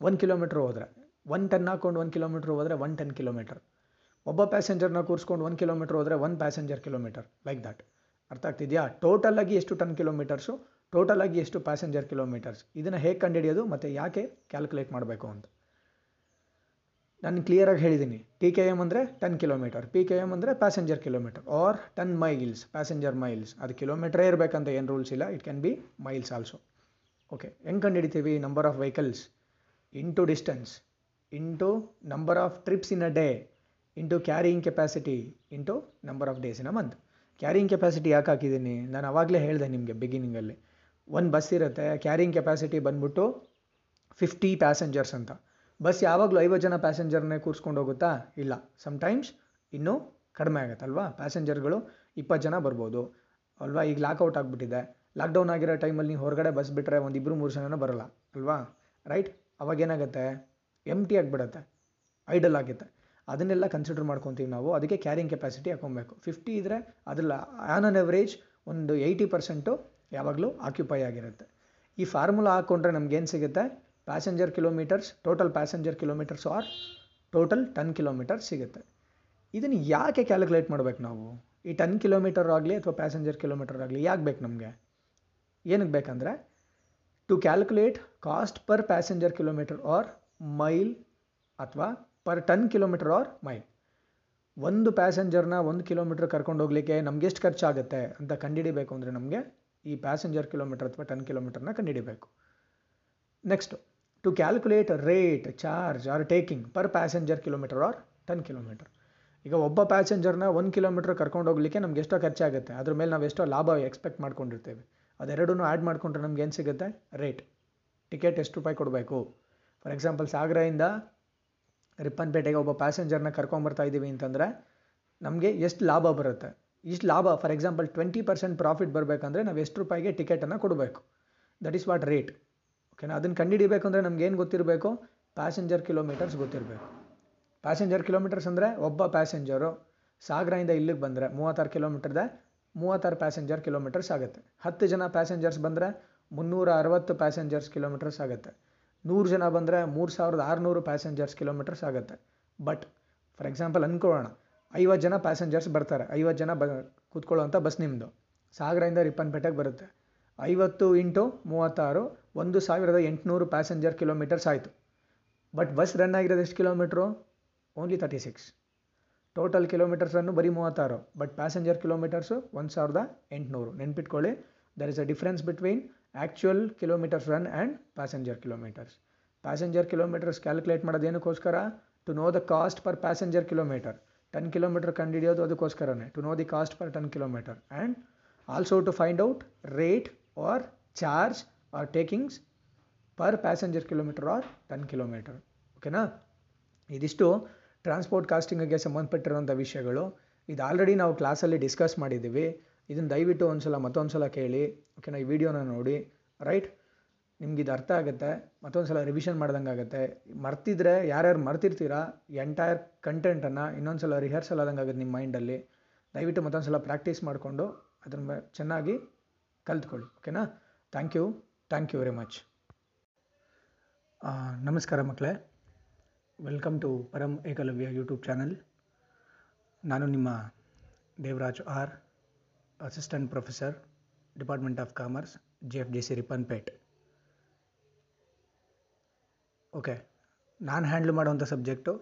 [SPEAKER 1] ಒನ್ ಕಿಲೋಮೀಟ್ರ್ ಹೋದರೆ ಒನ್ ಟನ್ ಹಾಕ್ಕೊಂಡು ಒಂದು ಕಿಲೋಮೀಟ್ರ್ ಹೋದರೆ ಒನ್ ಟೆನ್ ಕಿಲೋಮೀಟರ್ ಒಬ್ಬ ಪ್ಯಾಸೆಂಜರ್ನ ಕೂರಿಸ್ಕೊಂಡು ಒಂದು ಕಿಲೋಮೀಟ್ರ್ ಹೋದರೆ one passenger kilometre like that ಅರ್ಥ ಆಗ್ತಿದೆಯಾ? ಟೋಟಲಾಗಿ ಎಷ್ಟು ಟನ್ ಕಿಲೋಮೀಟರ್ಸು ಟೋಟಲಾಗಿ ಎಷ್ಟು ಪ್ಯಾಸೆಂಜರ್ ಕಿಲೋಮೀಟರ್ಸ್ ಇದನ್ನು ಹೇಗೆ ಕಂಡುಹಿಡಿಯೋದು ಮತ್ತು ಯಾಕೆ ಕ್ಯಾಲ್ಕುಲೇಟ್ ಮಾಡಬೇಕು ಅಂತ. ನಾನು ಕ್ಲಿಯರಾಗಿ ಹೇಳಿದ್ದೀನಿ ಟಿ ಕೆ ಎಂ ಅಂದರೆ ten kilometre P K M ಅಂದರೆ passenger kilometre or ten miles passenger miles ಅದು ಕಿಲೋಮೀಟ್ರೇ ಇರಬೇಕಂತ ಏನು ರೂಲ್ಸ್ ಇಲ್ಲ it can be miles also okay ಹೆಂಗೆ ಕಂಡುಹಿಡಿತೀವಿ? Number of vehicles into distance into number of trips in a day into carrying capacity into number of days in a month carrying capacity ಯಾಕೆ ಹಾಕಿದ್ದೀನಿ ನಾನು ಆವಾಗಲೇ ಹೇಳಿದೆ ನಿಮಗೆ ಬಿಗಿನಿಂಗಲ್ಲಿ ಒಂದು ಬಸ್ ಇರುತ್ತೆ ಕ್ಯಾರಿಯಿಂಗ್ ಕೆಪಾಸಿಟಿ ಬಂದ್ಬಿಟ್ಟು ಫಿಫ್ಟಿ ಪ್ಯಾಸೆಂಜರ್ಸ್ ಅಂತ. ಬಸ್ ಯಾವಾಗಲೂ ಐವತ್ತು ಜನ ಪ್ಯಾಸೆಂಜರ್ನೇ ಕೂರಿಸ್ಕೊಂಡು ಹೋಗುತ್ತಾ? ಇಲ್ಲ. ಸಮ್ಟೈಮ್ಸ್ ಇನ್ನೂ ಕಡಿಮೆ ಆಗುತ್ತಲ್ವಾ? ಪ್ಯಾಸೆಂಜರ್ಗಳು ಇಪ್ಪತ್ತು ಜನ ಬರ್ಬೋದು. ಅಲ್ವಾ? ಈಗ ಲಾಕೌಟ್ ಆಗಿಬಿಟ್ಟಿದೆ. ಲಾಕ್ಡೌನ್ ಆಗಿರೋ ಟೈಮಲ್ಲಿ ನೀವು ಹೊರಗಡೆ ಬಸ್ ಬಿಟ್ಟರೆ ಒಂದು ಇಬ್ಬರು ಮೂರು ಜನನೂ ಬರೋಲ್ಲ. ಅಲ್ವಾ? ರೈಟ್ ಅವಾಗ ಏನಾಗುತ್ತೆ? ಎಂ ಟಿ ಆಗಿಬಿಡುತ್ತೆ. ಐಡಲ್ ಆಗುತ್ತೆ ಅದನ್ನೆಲ್ಲ ಕನ್ಸಿಡರ್ ಮಾಡ್ಕೊತೀವಿ ನಾವು. ಅದಕ್ಕೆ ಕ್ಯಾರಿಂಗ್ ಕೆಪಾಸಿಟಿ ಹಾಕೊಬೇಕು ಫಿಫ್ಟಿ ಇದ್ದರೆ ಅದ್ರಲ್ಲಿ ಆನ್ ಆನ್ ಎವ್ರೇಜ್ ಒಂದು ಏಯ್ಟಿ ಪರ್ಸೆಂಟು ಯಾವಾಗಲೂ ಆಕ್ಯುಪೈ ಆಗಿರುತ್ತೆ. ಈ ಫಾರ್ಮುಲಾ ಹಾಕ್ಕೊಂಡ್ರೆ ನಮ್ಗೇನು ಸಿಗುತ್ತೆ? Passenger kilometres total passenger kilometres or total ton kilometre ಸಿಗುತ್ತೆ. ಇದನ್ನು ಯಾಕೆ ಕ್ಯಾಲ್ಕುಲೇಟ್ ಮಾಡ್ಬೇಕು ನಾವು? ಈ ಟನ್ ಕಿಲೋಮೀಟರ್ ಆಗಲಿ ಅಥವಾ ಪ್ಯಾಸೆಂಜರ್ ಕಿಲೋಮೀಟರ್ ಆಗಲಿ ಯಾಕೆ ಬೇಕು ನಮಗೆ? ಏನಕ್ಕೆ ಬೇಕಂದರೆ to calculate cost per passenger kilometre or mile ಅಥವಾ per ton kilometre or mile ಒಂದು ಪ್ಯಾಸೆಂಜರ್ನ ಒಂದು ಕಿಲೋಮೀಟ್ರ್ ಕರ್ಕೊಂಡು ಹೋಗ್ಲಿಕ್ಕೆ ನಮ್ಗೆ ಎಷ್ಟು ಖರ್ಚಾಗುತ್ತೆ ಅಂತ ಕಂಡಿಡಿಬೇಕು ಅಂದರೆ ನಮಗೆ ಈ ಪ್ಯಾಸೆಂಜರ್ ಕಿಲೋಮೀಟರ್ ಅಥವಾ ಟನ್ ಕಿಲೋಮೀಟರ್ನ ಕಂಡುಹಿಡಿಬೇಕು. Next to calculate rate charge or taking per passenger kilometre or ten kilometre ಈಗ ಒಬ್ಬ ಪ್ಯಾಸೆಂಜರ್ನ ಒಂದು ಕಿಲೋಮೀಟ್ರ್ ಕರ್ಕೊಂಡು ಹೋಗ್ಲಿಕ್ಕೆ ನಮ್ಗೆ ಎಷ್ಟೋ ಖರ್ಚಾಗುತ್ತೆ. ಅದ್ರ ಮೇಲೆ ನಾವು ಎಷ್ಟೋ ಲಾಭ ಎಕ್ಸ್ಪೆಕ್ಟ್ ಮಾಡ್ಕೊಂಡಿರ್ತೇವೆ. ಅದೆರಡೂ ಆ್ಯಡ್ ಮಾಡಿಕೊಂಡ್ರೆ ನಮ್ಗೆ ಏನು ಸಿಗುತ್ತೆ? ರೇಟ್ ಟಿಕೆಟ್ ಎಷ್ಟು ರೂಪಾಯಿ ಕೊಡಬೇಕು? ಫಾರ್ ಎಕ್ಸಾಂಪಲ್ ಸಾಗರದಿಂದ ರಿಪ್ಪನ್ಪೇಟೆಗೆ ಒಬ್ಬ ಪ್ಯಾಸೆಂಜರ್ನ ಕರ್ಕೊಂಬರ್ತಾ ಇದ್ದೀವಿ ಅಂತಂದರೆ ನಮಗೆ ಎಷ್ಟು ಲಾಭ ಬರುತ್ತೆ? ಇಷ್ಟು ಲಾಭ for example twenty percent profit ಬರಬೇಕಂದ್ರೆ ನಾವು ಎಷ್ಟು ರೂಪಾಯಿಗೆ ಟಿಕೆಟನ್ನು ಕೊಡಬೇಕು? ದಟ್ ಈಸ್ ವಾಟ್ ರೇಟ್ ಓಕೆನಾ ಅದನ್ನು ಕಂಡುಹಿಡಿಬೇಕು ಅಂದರೆ ನಮ್ಗೆ ಏನು ಗೊತ್ತಿರಬೇಕು? ಪ್ಯಾಸೆಂಜರ್ ಕಿಲೋಮೀಟರ್ಸ್ ಗೊತ್ತಿರಬೇಕು. ಪ್ಯಾಸೆಂಜರ್ ಕಿಲೋಮೀಟರ್ಸ್ ಅಂದರೆ ಒಬ್ಬ ಪ್ಯಾಸೆಂಜರು ಸಾಗರದಿಂದ ಇಲ್ಲಿಗೆ ಬಂದರೆ ಮೂವತ್ತಾರು ಕಿಲೋಮೀಟರ್ದೆ ಮೂವತ್ತಾರು ಪ್ಯಾಸೆಂಜರ್ ಕಿಲೋಮೀಟರ್ಸ್ ಆಗುತ್ತೆ. ಹತ್ತು ಜನ ಪ್ಯಾಸೆಂಜರ್ಸ್ ಬಂದರೆ ಮುನ್ನೂರ ಅರವತ್ತು ಪ್ಯಾಸೆಂಜರ್ಸ್ ಕಿಲೋಮೀಟರ್ಸ್ ಆಗುತ್ತೆ. ನೂರು ಜನ ಬಂದರೆ ಮೂರು ಸಾವಿರದ ಆರುನೂರು ಪ್ಯಾಸೆಂಜರ್ಸ್ ಕಿಲೋಮೀಟರ್ಸ್ ಆಗುತ್ತೆ. ಬಟ್ ಫಾರ್ ಎಕ್ಸಾಂಪಲ್ ಅಂದ್ಕೊಳ್ಳೋಣ ಐವತ್ತು ಜನ ಪ್ಯಾಸೆಂಜರ್ಸ್ ಬರ್ತಾರೆ. ಐವತ್ತು ಜನ ಬ ಕೂತ್ಕೊಳ್ಳೋವಂಥ ಬಸ್ ನಿಮ್ಮದು ಸಾಗರದಿಂದ ರಿಪ್ಪನ್ಪೇಟೆಗೆ ಬರುತ್ತೆ. ಐವತ್ತು ಇಂಟು ಮೂವತ್ತಾರು ಒಂದು ಸಾವಿರದ ಎಂಟುನೂರು ಪ್ಯಾಸೆಂಜರ್ ಕಿಲೋಮೀಟರ್ಸ್ ಆಯಿತು. ಬಟ್ ಬಸ್ ರನ್ ಆಗಿರೋದು ಎಷ್ಟು kilometre only thirty six total kilometres run ಬರೀ ಮೂವತ್ತಾರು. ಬಟ್ ಪ್ಯಾಸೆಂಜರ್ ಕಿಲೋಮೀಟರ್ಸು ಒಂದು ಸಾವಿರದ ಎಂಟುನೂರು. ನೆನ್ಪಿಟ್ಕೊಳ್ಳಿ there is a difference between actual kilometres run and passenger kilometres passenger kilometres calculate ಮಾಡೋದೇನಕ್ಕೋಸ್ಕರ to know the cost per passenger kilometre ten kilometre ಕಂಡುಹಿಡಿಯೋದು ಅದಕ್ಕೋಸ್ಕರನೇ. To know the cost per ten kilometre and also to find out rate or charge or takings per passenger kilometre or ten kilometre ಓಕೆನಾ ಇದಿಷ್ಟು ಟ್ರಾನ್ಸ್ಪೋರ್ಟ್ ಕಾಸ್ಟಿಂಗಿಗೆ ಸಂಬಂಧಪಟ್ಟಿರುವಂಥ ವಿಷಯಗಳು. ಇದು ಆಲ್ರೆಡಿ ನಾವು ಕ್ಲಾಸಲ್ಲಿ ಡಿಸ್ಕಸ್ ಮಾಡಿದ್ದೀವಿ. ಇದನ್ನು ದಯವಿಟ್ಟು ಒಂದು ಸಲ ಮತ್ತೊಂದು ಸಲ ಕೇಳಿ ಓಕೆನಾ ಈ ವಿಡಿಯೋನ ನೋಡಿ. ರೈಟ್ ನಿಮ್ಗೆ ಇದು ಅರ್ಥ ಆಗುತ್ತೆ. ಮತ್ತೊಂದು ಸಲ ರಿವಿಷನ್ ಮಾಡ್ದಂಗೆ ಆಗುತ್ತೆ. ಮರ್ತಿದ್ರೆ, ಯಾರ್ಯಾರು ಮರ್ತಿರ್ತೀರಾ ಎಂಟೈರ್ ಕಂಟೆಂಟನ್ನು ಇನ್ನೊಂದು ಸಲ ರಿಹರ್ಸಲ್ ಆದಂಗೆ ಆಗುತ್ತೆ ನಿಮ್ಮ ಮೈಂಡಲ್ಲಿ ದಯವಿಟ್ಟು ಮತ್ತೊಂದು ಸಲ ಪ್ರಾಕ್ಟೀಸ್ ಮಾಡಿಕೊಂಡು ಅದನ್ನು ಚೆನ್ನಾಗಿ ಕಲ್ತ್ಕೊಳ್ಳಿ. Okay thank you thank you very much ನಮಸ್ಕಾರ ಮಕ್ಕಳೇ welcome to Param Ekalavya YouTube channel ನಾನು ನಿಮ್ಮ Devaraj R assistant professor department of commerce G F D C Ripponpet okay ನಾನು ಹ್ಯಾಂಡ್ಲ್ ಮಾಡುವಂಥ subject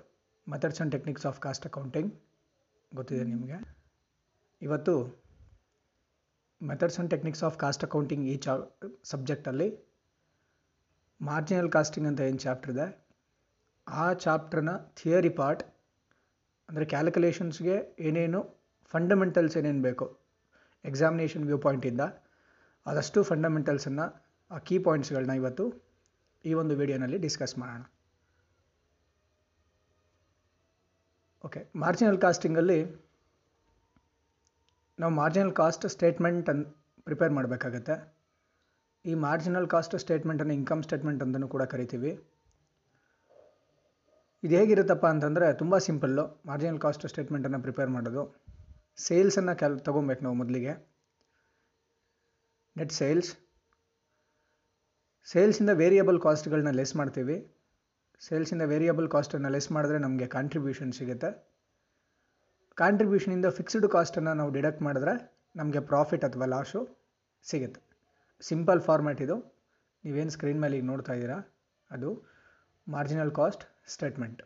[SPEAKER 1] methods and techniques of cost accounting ಗೊತ್ತಿದೆ ನಿಮಗೆ. ಇವತ್ತು methods and techniques of cost accounting ಈ ಚಾ ಸಬ್ಜೆಕ್ಟಲ್ಲಿ ಮಾರ್ಜಿನಲ್ ಕಾಸ್ಟಿಂಗ್ ಅಂತ ಏನು ಚಾಪ್ಟರ್ ಇದೆ? ಆ ಚಾಪ್ಟರ್ನ ಥಿಯರಿ ಪಾರ್ಟ್ ಅಂದರೆ ಕ್ಯಾಲ್ಕುಲೇಷನ್ಸ್ಗೆ ಏನೇನು ಫಂಡಮೆಂಟಲ್ಸ್ ಏನೇನು ಬೇಕು? ಎಕ್ಸಾಮಿನೇಷನ್ ವ್ಯೂ ಪಾಯಿಂಟಿಂದ ಅದಷ್ಟು ಫಂಡಮೆಂಟಲ್ಸನ್ನು ಆ ಕೀ ಪಾಯಿಂಟ್ಸ್ಗಳನ್ನ ಇವತ್ತು ಈ ಒಂದು ವಿಡಿಯೋನಲ್ಲಿ ಡಿಸ್ಕಸ್ ಮಾಡೋಣ. ಓಕೆ ಮಾರ್ಜಿನಲ್ ಕಾಸ್ಟಿಂಗಲ್ಲಿ ನಾವು ಮಾರ್ಜಿನಲ್ ಕಾಸ್ಟ್ ಸ್ಟೇಟ್ಮೆಂಟ್ ಅನ್ ಪ್ರಿಪೇರ್ ಮಾಡಬೇಕಾಗತ್ತೆ. ಈ ಮಾರ್ಜಿನಲ್ ಕಾಸ್ಟ್ ಸ್ಟೇಟ್ಮೆಂಟನ್ನು ಇನ್ಕಮ್ ಸ್ಟೇಟ್ಮೆಂಟ್ ಅಂತಲೂ ಕೂಡ ಕರಿತೀವಿ. ಇದು ಹೇಗಿರುತ್ತಪ್ಪ ಅಂತಂದರೆ ತುಂಬ ಸಿಂಪಲ್ಲು ಮಾರ್ಜಿನಲ್ ಕಾಸ್ಟ್ ಸ್ಟೇಟ್ಮೆಂಟನ್ನು ಪ್ರಿಪೇರ್ ಮಾಡೋದು. ಸೇಲ್ಸನ್ನು ಕ್ಯಾಲ್ ತೊಗೊಬೇಕು ನಾವು ಮೊದಲಿಗೆ. ನೆಟ್ ಸೇಲ್ಸ್ ಸೇಲ್ಸಿಂದ ವೇರಿಯಬಲ್ ಕಾಸ್ಟ್ಗಳನ್ನ ಲೆಸ್ ಮಾಡ್ತೀವಿ. ಸೇಲ್ಸಿಂದ ವೇರಿಯಬಲ್ ಕಾಸ್ಟನ್ನು ಲೆಸ್ ಮಾಡಿದ್ರೆ ನಮಗೆ ಕಾಂಟ್ರಿಬ್ಯೂಷನ್ ಸಿಗುತ್ತೆ. ಕಾಂಟ್ರಿಬ್ಯೂಷನಿಂದ ಫಿಕ್ಸ್ಡ್ ಕಾಸ್ಟನ್ನು ನಾವು ಡಿಡಕ್ಟ್ ಮಾಡಿದ್ರೆ ನಮಗೆ ಪ್ರಾಫಿಟ್ ಅಥವಾ ಲಾಸು ಸಿಗುತ್ತೆ. ಸಿಂಪಲ್ ಫಾರ್ಮ್ಯಾಟ್ ಇದು. ನೀವೇನು ಸ್ಕ್ರೀನ್ ಮೇಲೆ ಈಗ ನೋಡ್ತಾ ಇದ್ದೀರಾ, ಅದು ಮಾರ್ಜಿನಲ್ ಕಾಸ್ಟ್ ಸ್ಟೇಟ್ಮೆಂಟ್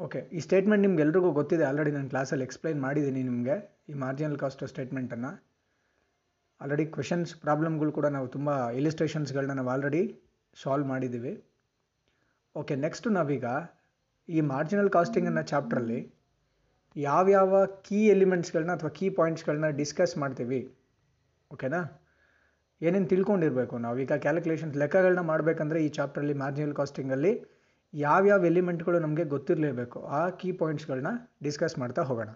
[SPEAKER 1] ಓಕೆ ಈ ಸ್ಟೇಟ್ಮೆಂಟ್ ನಿಮ್ಗೆ ಎಲ್ರಿಗೂ ಗೊತ್ತಿದೆ. ಆಲ್ರೆಡಿ ನಾನು ಕ್ಲಾಸಲ್ಲಿ ಎಕ್ಸ್ಪ್ಲೈನ್ ಮಾಡಿದ್ದೀನಿ ನಿಮಗೆ ಈ ಮಾರ್ಜಿನಲ್ ಕಾಸ್ಟ್ ಸ್ಟೇಟ್ಮೆಂಟನ್ನು ಆಲ್ರೆಡಿ ಕ್ವೆಶನ್ಸ್ ಪ್ರಾಬ್ಲಮ್ಗಳು ಕೂಡ ನಾವು ತುಂಬ ಇಲಿಸ್ಟ್ರೇಷನ್ಸ್ಗಳನ್ನ ನಾವು ಆಲ್ರೆಡಿ ಸಾಲ್ವ್ ಮಾಡಿದ್ದೀವಿ. ಓಕೆ ನೆಕ್ಸ್ಟು ನಾವೀಗ ಈ ಮಾರ್ಜಿನಲ್ ಕಾಸ್ಟಿಂಗ್ ಅನ್ನೋ ಚಾಪ್ಟ್ರಲ್ಲಿ ಯಾವ್ಯಾವ ಕೀ ಎಲಿಮೆಂಟ್ಸ್ಗಳನ್ನ ಅಥವಾ ಕೀ ಪಾಯಿಂಟ್ಸ್ಗಳನ್ನ ಡಿಸ್ಕಸ್ ಮಾಡ್ತೀವಿ ಓಕೆನಾ ಏನೇನು ತಿಳ್ಕೊಂಡಿರಬೇಕು ಈಗ ಕ್ಯಾಲ್ಕುಲೇಷನ್ಸ್ ಲೆಕ್ಕಗಳನ್ನ ಮಾಡಬೇಕಂದ್ರೆ ಈ ಚಾಪ್ಟ್ರಲ್ಲಿ ಮಾರ್ಜಿನಲ್ ಕಾಸ್ಟಿಂಗಲ್ಲಿ ಯಾವ್ಯಾವ ಎಲಿಮೆಂಟ್ಗಳು ನಮಗೆ ಗೊತ್ತಿರಲೇಬೇಕು, ಆ ಕೀ ಪಾಯಿಂಟ್ಸ್ಗಳನ್ನ ಡಿಸ್ಕಸ್ ಮಾಡ್ತಾ ಹೋಗೋಣ.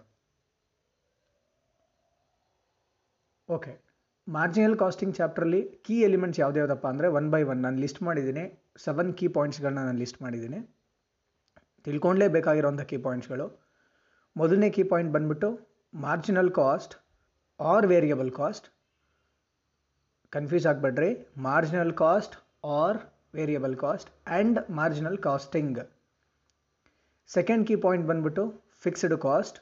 [SPEAKER 1] ಓಕೆ ಮಾರ್ಜಿನಲ್ ಕಾಸ್ಟಿಂಗ್ ಚಾಪ್ಟ್ರಲ್ಲಿ ಕೀ ಎಲಿಮೆಂಟ್ಸ್ ಯಾವುದ್ಯಾವುದಪ್ಪ ಅಂದರೆ ಒನ್ ಬೈ ಒನ್ ನಾನು ಲಿಸ್ಟ್ ಮಾಡಿದ್ದೀನಿ ಸೆವೆನ್ ಕೀ ಪಾಯಿಂಟ್ಸ್ಗಳನ್ನ ನಾನು ಲಿಸ್ಟ್ ಮಾಡಿದ್ದೀನಿ. ತಿಳ್ಕೊಂಡ್ಲೇಬೇಕಾಗಿರೋಂಥ ಕೀ ಪಾಯಿಂಟ್ಸ್ಗಳು ಮೊದಲನೇ ಕೀ ಪಾಯಿಂಟ್ ಬಂದ್ಬಿಟ್ಟು marginal cost or variable cost confuse ಆಗಬೇಡ್ರಿ. Marginal cost or variable cost and marginal costing second key point ಬಂದ್ಬಿಟ್ಟು fixed cost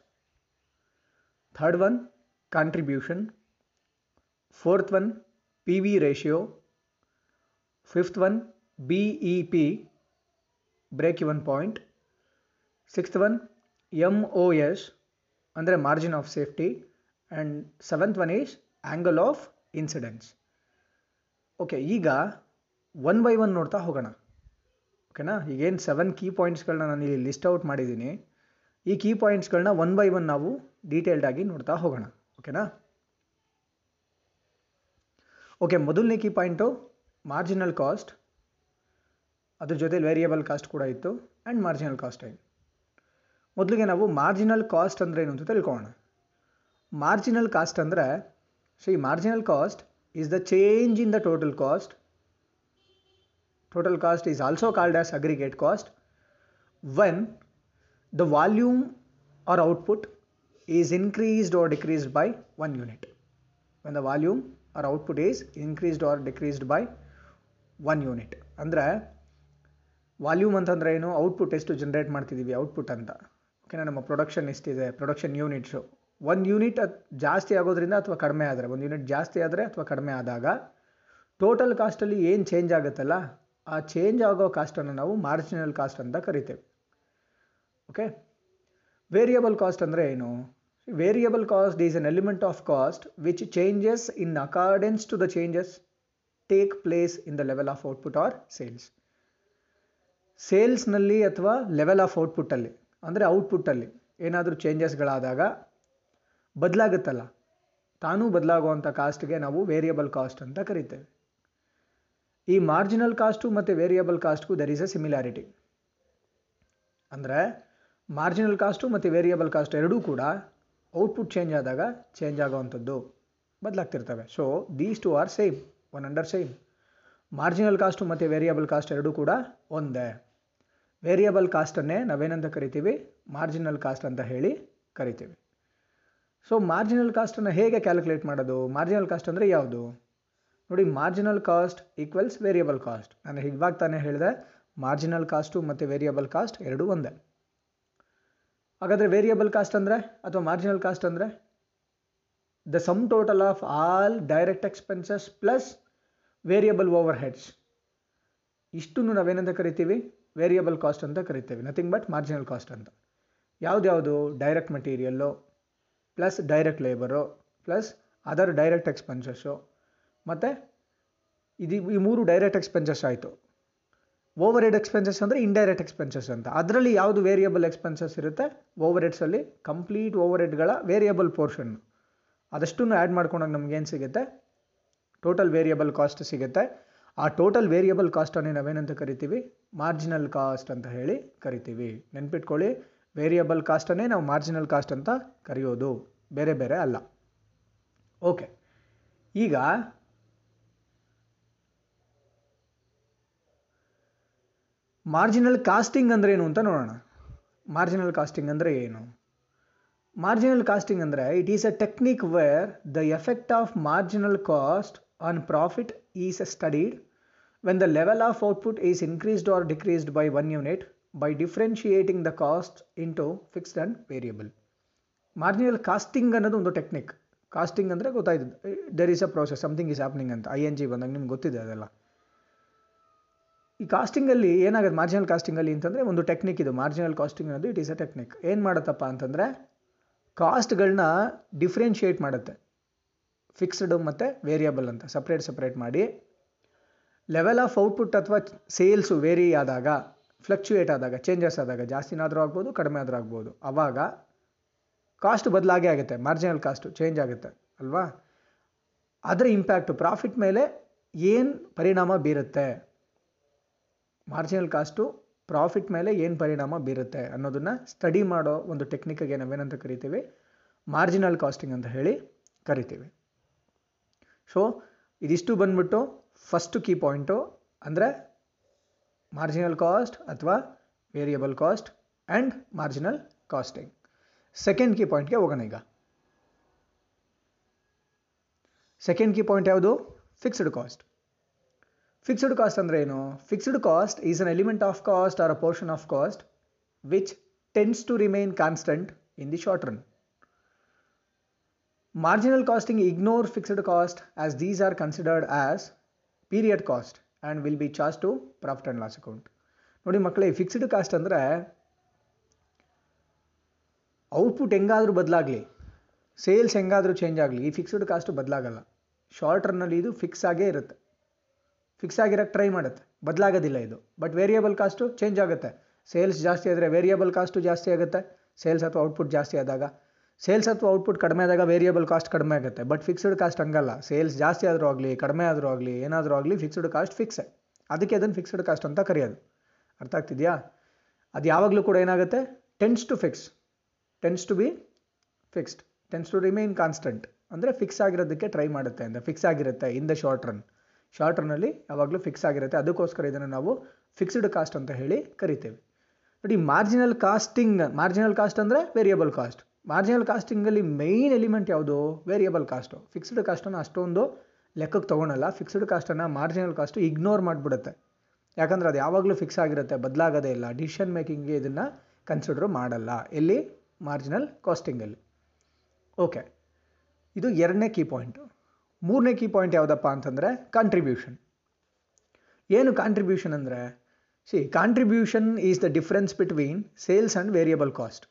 [SPEAKER 1] third one contribution fourth one P V ratio fifth one B E P break even point sixth one M O S ಅಂದರೆ margin of safety and seventh one is angle of incidence okay ಈಗ ಒನ್ ಬೈ ಒನ್ ನೋಡ್ತಾ ಹೋಗೋಣ. ಓಕೆನಾ ಈಗೇನು ಸೆವೆನ್ ಕೀ ಪಾಯಿಂಟ್ಸ್ಗಳನ್ನ ನಾನು ಇಲ್ಲಿ ಲಿಸ್ಟ್ ಔಟ್ ಮಾಡಿದ್ದೀನಿ ಈ ಕೀ ಪಾಯಿಂಟ್ಸ್ಗಳನ್ನ ಒನ್ ಬೈ ಒನ್ ನಾವು ಡೀಟೇಲ್ಡಾಗಿ ನೋಡ್ತಾ ಹೋಗೋಣ. ಓಕೆನಾ ಓಕೆ ಮೊದಲನೇ ಕೀ ಪಾಯಿಂಟು ಮಾರ್ಜಿನಲ್ ಕಾಸ್ಟ್ ಅದ್ರ ಜೊತೆಲಿ ವೇರಿಯಬಲ್ ಕಾಸ್ಟ್ ಕೂಡ ಇತ್ತು ಆ್ಯಂಡ್ ಮಾರ್ಜಿನಲ್ ಕಾಸ್ಟಿಂಗ್ ಮೊದಲಿಗೆ ನಾವು ಮಾರ್ಜಿನಲ್ ಕಾಸ್ಟ್ ಅಂದರೆ ಏನು ಅಂತ ತಿಳ್ಕೊಳ್ಳೋಣ. ಮಾರ್ಜಿನಲ್ ಕಾಸ್ಟ್ ಅಂದರೆ Shri marginal cost is the change in the total cost total cost is also called as aggregate cost when the volume or output is increased or decreased by one unit when the volume or output is increased or decreased by one unit ಅಂದರೆ ವಾಲ್ಯೂಮ್ ಅಂತಂದರೆ ಏನು? ಔಟ್ಪುಟ್ ಎಷ್ಟು ಜನ್ರೇಟ್ ಮಾಡ್ತಿದ್ದೀವಿ ಔಟ್ಪುಟ್ ಅಂತ. ಓಕೆನಾ ನಮ್ಮ ಪ್ರೊಡಕ್ಷನ್ ಎಷ್ಟಿದೆ ಪ್ರೊಡಕ್ಷನ್ ಯೂನಿಟ್ಸು ಒಂದು ಯೂನಿಟ್ ಜಾಸ್ತಿ ಆಗೋದ್ರಿಂದ ಅಥವಾ ಕಡಿಮೆ ಆದರೆ, ಒಂದು ಯೂನಿಟ್ ಜಾಸ್ತಿ ಆದರೆ ಅಥವಾ ಕಡಿಮೆ ಆದಾಗ ಟೋಟಲ್ ಕಾಸ್ಟಲ್ಲಿ ಏನು ಚೇಂಜ್ ಆಗುತ್ತಲ್ಲ, ಆ ಚೇಂಜ್ ಆಗೋ ಕಾಸ್ಟನ್ನು ನಾವು ಮಾರ್ಜಿನಲ್ ಕಾಸ್ಟ್ ಅಂತ ಕರಿತೇವೆ. ಓಕೆ ವೇರಿಯಬಲ್ ಕಾಸ್ಟ್ ಅಂದರೆ ಏನು? Variable cost is an element of cost which changes in accordance to the changes take place in the level of output or sales ಸೇಲ್ಸ್ನಲ್ಲಿ ಅಥವಾ ಲೆವೆಲ್ ಆಫ್ ಔಟ್ಪುಟ್ಟಲ್ಲಿ ಅಂದರೆ ಔಟ್ಪುಟ್ಟಲ್ಲಿ ಏನಾದರೂ ಚೇಂಜಸ್ಗಳಾದಾಗ ಬದಲಾಗುತ್ತಲ್ಲ. ತಾನೂ ಬದಲಾಗುವಂಥ ಕಾಸ್ಟ್ಗೆ ನಾವು ವೇರಿಯಬಲ್ ಕಾಸ್ಟ್ ಅಂತ ಕರಿತೇವೆ. ಈ ಮಾರ್ಜಿನಲ್ ಕಾಸ್ಟು ಮತ್ತು ವೇರಿಯಬಲ್ ಕಾಸ್ಟ್ಗೂ ದರ್ ಈಸ್ ಎ ಸಿಮಿಲಾರಿಟಿ ಅಂದರೆ ಮಾರ್ಜಿನಲ್ ಕಾಸ್ಟು ಮತ್ತು ವೇರಿಯಬಲ್ ಕಾಸ್ಟ್ ಎರಡೂ ಕೂಡ ಔಟ್ಪುಟ್ ಚೇಂಜ್ ಆದಾಗ ಚೇಂಜ್ ಆಗೋವಂಥದ್ದು ಬದಲಾಗ್ತಿರ್ತವೆ. So these two are same one under same marginal cost ಮತ್ತು ವೇರಿಯಬಲ್ ಕಾಸ್ಟ್ ಎರಡೂ ಕೂಡ ಒಂದೇ. ವೇರಿಯಬಲ್ ಕಾಸ್ಟನ್ನೇ ನಾವೇನಂತ ಕರಿತೀವಿ? ಮಾರ್ಜಿನಲ್ ಕಾಸ್ಟ್ ಅಂತ ಹೇಳಿ ಕರಿತೀವಿ. ಸೊ ಮಾರ್ಜಿನಲ್ ಕಾಸ್ಟನ್ನು ಹೇಗೆ ಕ್ಯಾಲ್ಕುಲೇಟ್ ಮಾಡೋದು? ಮಾರ್ಜಿನಲ್ ಕಾಸ್ಟ್ ಅಂದರೆ ಯಾವುದು? ನೋಡಿ marginal cost equals variable cost ನಾನು ಇವಾಗ ತಾನೇ ಹೇಳಿದೆ ಮಾರ್ಜಿನಲ್ ಕಾಸ್ಟು ಮತ್ತು ವೇರಿಯಬಲ್ ಕಾಸ್ಟ್ ಎರಡೂ ಒಂದೇ. ಹಾಗಾದರೆ ವೇರಿಯಬಲ್ ಕಾಸ್ಟ್ ಅಂದರೆ ಅಥವಾ ಮಾರ್ಜಿನಲ್ ಕಾಸ್ಟ್ ಅಂದರೆ the sum total of all direct expenses plus variable overheads ಇಷ್ಟನ್ನು ನಾವೇನಂತ ಕರಿತೀವಿ? ವೇರಿಯಬಲ್ ಕಾಸ್ಟ್ ಅಂತ ಕರಿತೇವೆ. ನಥಿಂಗ್ ಬಟ್ ಮಾರ್ಜಿನಲ್ ಕಾಸ್ಟ್ ಅಂತ. ಯಾವುದ್ಯಾವುದು direct material plus direct labour plus other direct expenses ಮತ್ತು ಇದು ಈ ಮೂರು ಡೈರೆಕ್ಟ್ ಎಕ್ಸ್ಪೆನ್ಸಸ್ ಆಯಿತು. ಓವರ್ ಹೆಡ್ ಎಕ್ಸ್ಪೆನ್ಸಸ್ ಅಂದರೆ ಇಂಡೈರೆಕ್ಟ್ ಎಕ್ಸ್ಪೆನ್ಸಸ್ ಅಂತ. ಅದರಲ್ಲಿ ಯಾವುದು ವೇರಿಯಬಲ್ ಎಕ್ಸ್ಪೆನ್ಸಸ್ ಇರುತ್ತೆ? ಓವರ್ ಹೆಡ್ಸಲ್ಲಿ ಕಂಪ್ಲೀಟ್ ಓವರ್ ಹೆಡ್ಗಳ ವೇರಿಯಬಲ್ ಪೋರ್ಷನ್ ಅದಷ್ಟನ್ನು ಆ್ಯಡ್ ಮಾಡ್ಕೊಂಡಾಗ ನಮಗೇನು ಸಿಗುತ್ತೆ? ಟೋಟಲ್ ವೇರಿಯಬಲ್ ಕಾಸ್ಟ್ ಸಿಗುತ್ತೆ. ಆ ಟೋಟಲ್ ವೇರಿಯಬಲ್ ಕಾಸ್ಟನ್ನೇ ನಾವೇನಂತ ಕರಿತೀವಿ? ಮಾರ್ಜಿನಲ್ ಕಾಸ್ಟ್ ಅಂತ ಹೇಳಿ ಕರಿತೀವಿ. ನೆನ್ಪಿಟ್ಕೊಳ್ಳಿ ವೇರಿಯಬಲ್ ಕಾಸ್ಟನ್ನೇ ನಾವು ಮಾರ್ಜಿನಲ್ ಕಾಸ್ಟ್ ಅಂತ ಕರೆಯೋದು. ಬೇರೆ ಬೇರೆ ಅಲ್ಲ. ಓಕೆ ಈಗ ಮಾರ್ಜಿನಲ್ ಕಾಸ್ಟಿಂಗ್ ಅಂದರೆ ಏನು ಅಂತ ನೋಡೋಣ. ಮಾರ್ಜಿನಲ್ ಕಾಸ್ಟಿಂಗ್ ಅಂದರೆ ಏನು? ಮಾರ್ಜಿನಲ್ ಕಾಸ್ಟಿಂಗ್ ಅಂದರೆ it is a technique where the effect of marginal cost on profit is studied when the level of output is increased or decreased by one unit by differentiating the cost into fixed and variable marginal costing ಅನ್ನೋದು ಒಂದು ಟೆಕ್ನಿಕ್ ಕಾಸ್ಟಿಂಗ್ ಅಂದರೆ ಗೊತ್ತಾಯ್ತು there is a process something is happening ಅಂತ. ಐ ಎನ್ ಜಿ ಬಂದಾಗ ನಿಮ್ಗೆ ಗೊತ್ತಿದೆ ಅದೆಲ್ಲ. ಈ ಕಾಸ್ಟಿಂಗಲ್ಲಿ ಏನಾಗುತ್ತೆ? ಮಾರ್ಜಿನಲ್ ಕಾಸ್ಟಿಂಗಲ್ಲಿ ಅಂತಂದರೆ ಒಂದು ಟೆಕ್ನಿಕ್ ಇದು. ಮಾರ್ಜಿನಲ್ ಕಾಸ್ಟಿಂಗ್ ಅನ್ನೋದು ಇಟ್ ಈಸ್ ಅ ಟೆಕ್ನಿಕ್ ಏನು ಮಾಡುತ್ತಪ್ಪ ಅಂತಂದರೆ ಕಾಸ್ಟ್ಗಳನ್ನ ಡಿಫ್ರೆನ್ಷಿಯೇಟ್ ಮಾಡುತ್ತೆ. ಫಿಕ್ಸ್ಡ್ ಮತ್ತು ವೇರಿಯಬಲ್ ಅಂತ ಸಪ್ರೇಟ್ ಸಪ್ರೇಟ್ ಮಾಡಿ. ಲೆವೆಲ್ ಆಫ್ ಔಟ್ಪುಟ್ ಅಥವಾ ಸೇಲ್ಸು ವೇರಿ ಆದಾಗ ಫ್ಲಕ್ಚುಯೇಟ್ ಆದಾಗ ಚೇಂಜಸ್ ಆದಾಗ ಜಾಸ್ತಿನಾದರೂ ಆಗ್ಬೋದು ಕಡಿಮೆ ಆದರೂ ಆಗ್ಬೋದು. ಆವಾಗ ಕಾಸ್ಟ್ ಬದಲಾಗೇ ಆಗುತ್ತೆ ಮಾರ್ಜಿನಲ್ ಕಾಸ್ಟು ಚೇಂಜ್ ಆಗುತ್ತೆ, ಅಲ್ವಾ? ಅದರ ಇಂಪ್ಯಾಕ್ಟು ಪ್ರಾಫಿಟ್ ಮೇಲೆ ಏನು ಪರಿಣಾಮ ಬೀರುತ್ತೆ? ಮಾರ್ಜಿನಲ್ ಕಾಸ್ಟು ಪ್ರಾಫಿಟ್ ಮೇಲೆ ಏನು ಪರಿಣಾಮ ಬೀರುತ್ತೆ ಅನ್ನೋದನ್ನು ಸ್ಟಡಿ ಮಾಡೋ ಒಂದು ಟೆಕ್ನಿಕ್ಗೆ ನಾವೇನಂತ ಕರಿತೀವಿ? ಮಾರ್ಜಿನಲ್ ಕಾಸ್ಟಿಂಗ್ ಅಂತ ಹೇಳಿ ಕರಿತೀವಿ. ಸೊ ಇದಿಷ್ಟು ಬಂದ್ಬಿಟ್ಟು ಫಸ್ಟ್ ಕೀ ಪಾಯಿಂಟು ಅಂದರೆ ಮಾರ್ಜಿನಲ್ ಕಾಸ್ಟ್ ಅಥವಾ variable cost and marginal costing second key ಪಾಯಿಂಟ್ಗೆ ಹೋಗೋಣ ಈಗ. ಸೆಕೆಂಡ್ ಕೀ ಪಾಯಿಂಟ್ ಯಾವುದು? ಫಿಕ್ಸ್ಡ್ ಕಾಸ್ಟ್ ಫಿಕ್ಸ್ಡ್ ಕಾಸ್ಟ್ ಅಂದರೆ ಏನು? Fixed cost is an element of cost or a portion of cost which tends to remain constant in the short run marginal costing ignore fixed cost as these are considered as period cost and will be charged to profit and loss account ನೋಡಿ ಮಕ್ಕಳೇ ಫಿಕ್ಸ್ಡ್ ಕಾಸ್ಟ್ ಅಂದರೆ ಔಟ್ಪುಟ್ ಹೆಂಗಾದರೂ ಬದಲಾಗಲಿ ಸೇಲ್ಸ್ ಹೆಂಗಾದರೂ ಚೇಂಜ್ ಆಗಲಿ, ಈ ಫಿಕ್ಸ್ಡ್ ಕಾಸ್ಟು ಬದಲಾಗಲ್ಲ. ಶಾರ್ಟ್ ರನ್ನಲ್ಲಿ ಇದು ಫಿಕ್ಸ್ ಆಗೇ ಇರುತ್ತೆ. ಫಿಕ್ಸ್ ಆಗಿರೋಕ್ಕೆ ಟ್ರೈ ಮಾಡುತ್ತೆ. ಬದಲಾಗೋದಿಲ್ಲ ಇದು. ಬಟ್ ವೇರಿಯಬಲ್ ಕಾಸ್ಟು ಚೇಂಜ್ ಆಗುತ್ತೆ. ಸೇಲ್ಸ್ ಜಾಸ್ತಿ ಆದರೆ ವೇರಿಯಬಲ್ ಕಾಸ್ಟು ಜಾಸ್ತಿ ಆಗುತ್ತೆ. ಸೇಲ್ಸ್ ಅಥವಾ ಔಟ್ಪುಟ್ ಜಾಸ್ತಿ ಆದಾಗ ಸೇಲ್ಸ್ ಅಥವಾ ಔಟ್ಪುಟ್ ಕಡಿಮೆ ಆದಾಗ ವೇರಿಯಬಲ್ ಕಾಸ್ಟ್ ಕಡಿಮೆ ಆಗುತ್ತೆ. ಬಟ್ ಫಿಕ್ಸ್ಡ್ ಕಾಸ್ಟ್ ಹಂಗಲ್ಲ. ಸೇಲ್ಸ್ ಜಾಸ್ತಿ ಆದರೂ ಆಗಲಿ, ಕಡಿಮೆ ಆದರೂ ಆಗಲಿ, ಏನಾದರೂ ಆಗಲಿ ಫಿಕ್ಸ್ಡ್ ಕಾಸ್ಟ್ ಫಿಕ್ಸೆ ಅದಕ್ಕೆ ಅದನ್ನು ಫಿಕ್ಸ್ಡ್ ಕಾಸ್ಟ್ ಅಂತ ಕರೆಯೋದು. ಅರ್ಥ ಆಗ್ತಿದೆಯಾ? ಅದು ಯಾವಾಗಲೂ ಕೂಡ ಏನಾಗುತ್ತೆ? Tends to fix tends to be fixed tends to remain constant ಅಂದರೆ ಫಿಕ್ಸ್ ಆಗಿರೋದಕ್ಕೆ ಟ್ರೈ ಮಾಡುತ್ತೆ ಅಂತ. ಫಿಕ್ಸ್ ಆಗಿರುತ್ತೆ in the short run short ರನ್ನಲ್ಲಿ ಯಾವಾಗಲೂ ಫಿಕ್ಸ್ ಆಗಿರುತ್ತೆ. ಅದಕ್ಕೋಸ್ಕರ ಇದನ್ನು ನಾವು ಫಿಕ್ಸ್ಡ್ ಕಾಸ್ಟ್ ಅಂತ ಹೇಳಿ ಕರಿತೇವೆ. ನೋಡಿ ಮಾರ್ಜಿನಲ್ ಕಾಸ್ಟಿಂಗ್ ಮಾರ್ಜಿನಲ್ ಕಾಸ್ಟ್ ಅಂದರೆ ವೇರಿಯಬಲ್ ಕಾಸ್ಟ್ ಮಾರ್ಜಿನಲ್ ಕಾಸ್ಟಿಂಗಲ್ಲಿ ಮೈನ್ ಎಲಿಮೆಂಟ್ ಯಾವುದು? ವೇರಿಯಬಲ್ ಕಾಸ್ಟು ಫಿಕ್ಸ್ಡ್ ಕಾಸ್ಟನ್ನು ಅಷ್ಟೊಂದು ಲೆಕ್ಕಕ್ಕೆ ತೊಗೊಳಲ್ಲ. ಫಿಕ್ಸ್ಡ್ ಕಾಸ್ಟನ್ನು ಮಾರ್ಜಿನಲ್ ಕಾಸ್ಟು ಇಗ್ನೋರ್ ಮಾಡಿಬಿಡುತ್ತೆ. ಯಾಕಂದರೆ ಅದು ಯಾವಾಗಲೂ ಫಿಕ್ಸ್ ಆಗಿರುತ್ತೆ, ಬದಲಾಗೋದೇ ಇಲ್ಲ. ಡಿಸಿಷನ್ ಮೇಕಿಂಗ್ಗೆ ಇದನ್ನು ಕನ್ಸಿಡರ್ ಮಾಡಲ್ಲ. ಎಲ್ಲಿ? ಮಾರ್ಜಿನಲ್ ಕಾಸ್ಟಿಂಗಲ್ಲಿ ಓಕೆ ಇದು ಎರಡನೇ ಕೀ ಪಾಯಿಂಟು ಮೂರನೇ ಕೀ ಪಾಯಿಂಟ್ ಯಾವುದಪ್ಪ ಅಂತಂದರೆ ಕಾಂಟ್ರಿಬ್ಯೂಷನ್ ಏನು ಕಾಂಟ್ರಿಬ್ಯೂಷನ್ ಅಂದರೆ? C contribution is the difference between sales and variable cost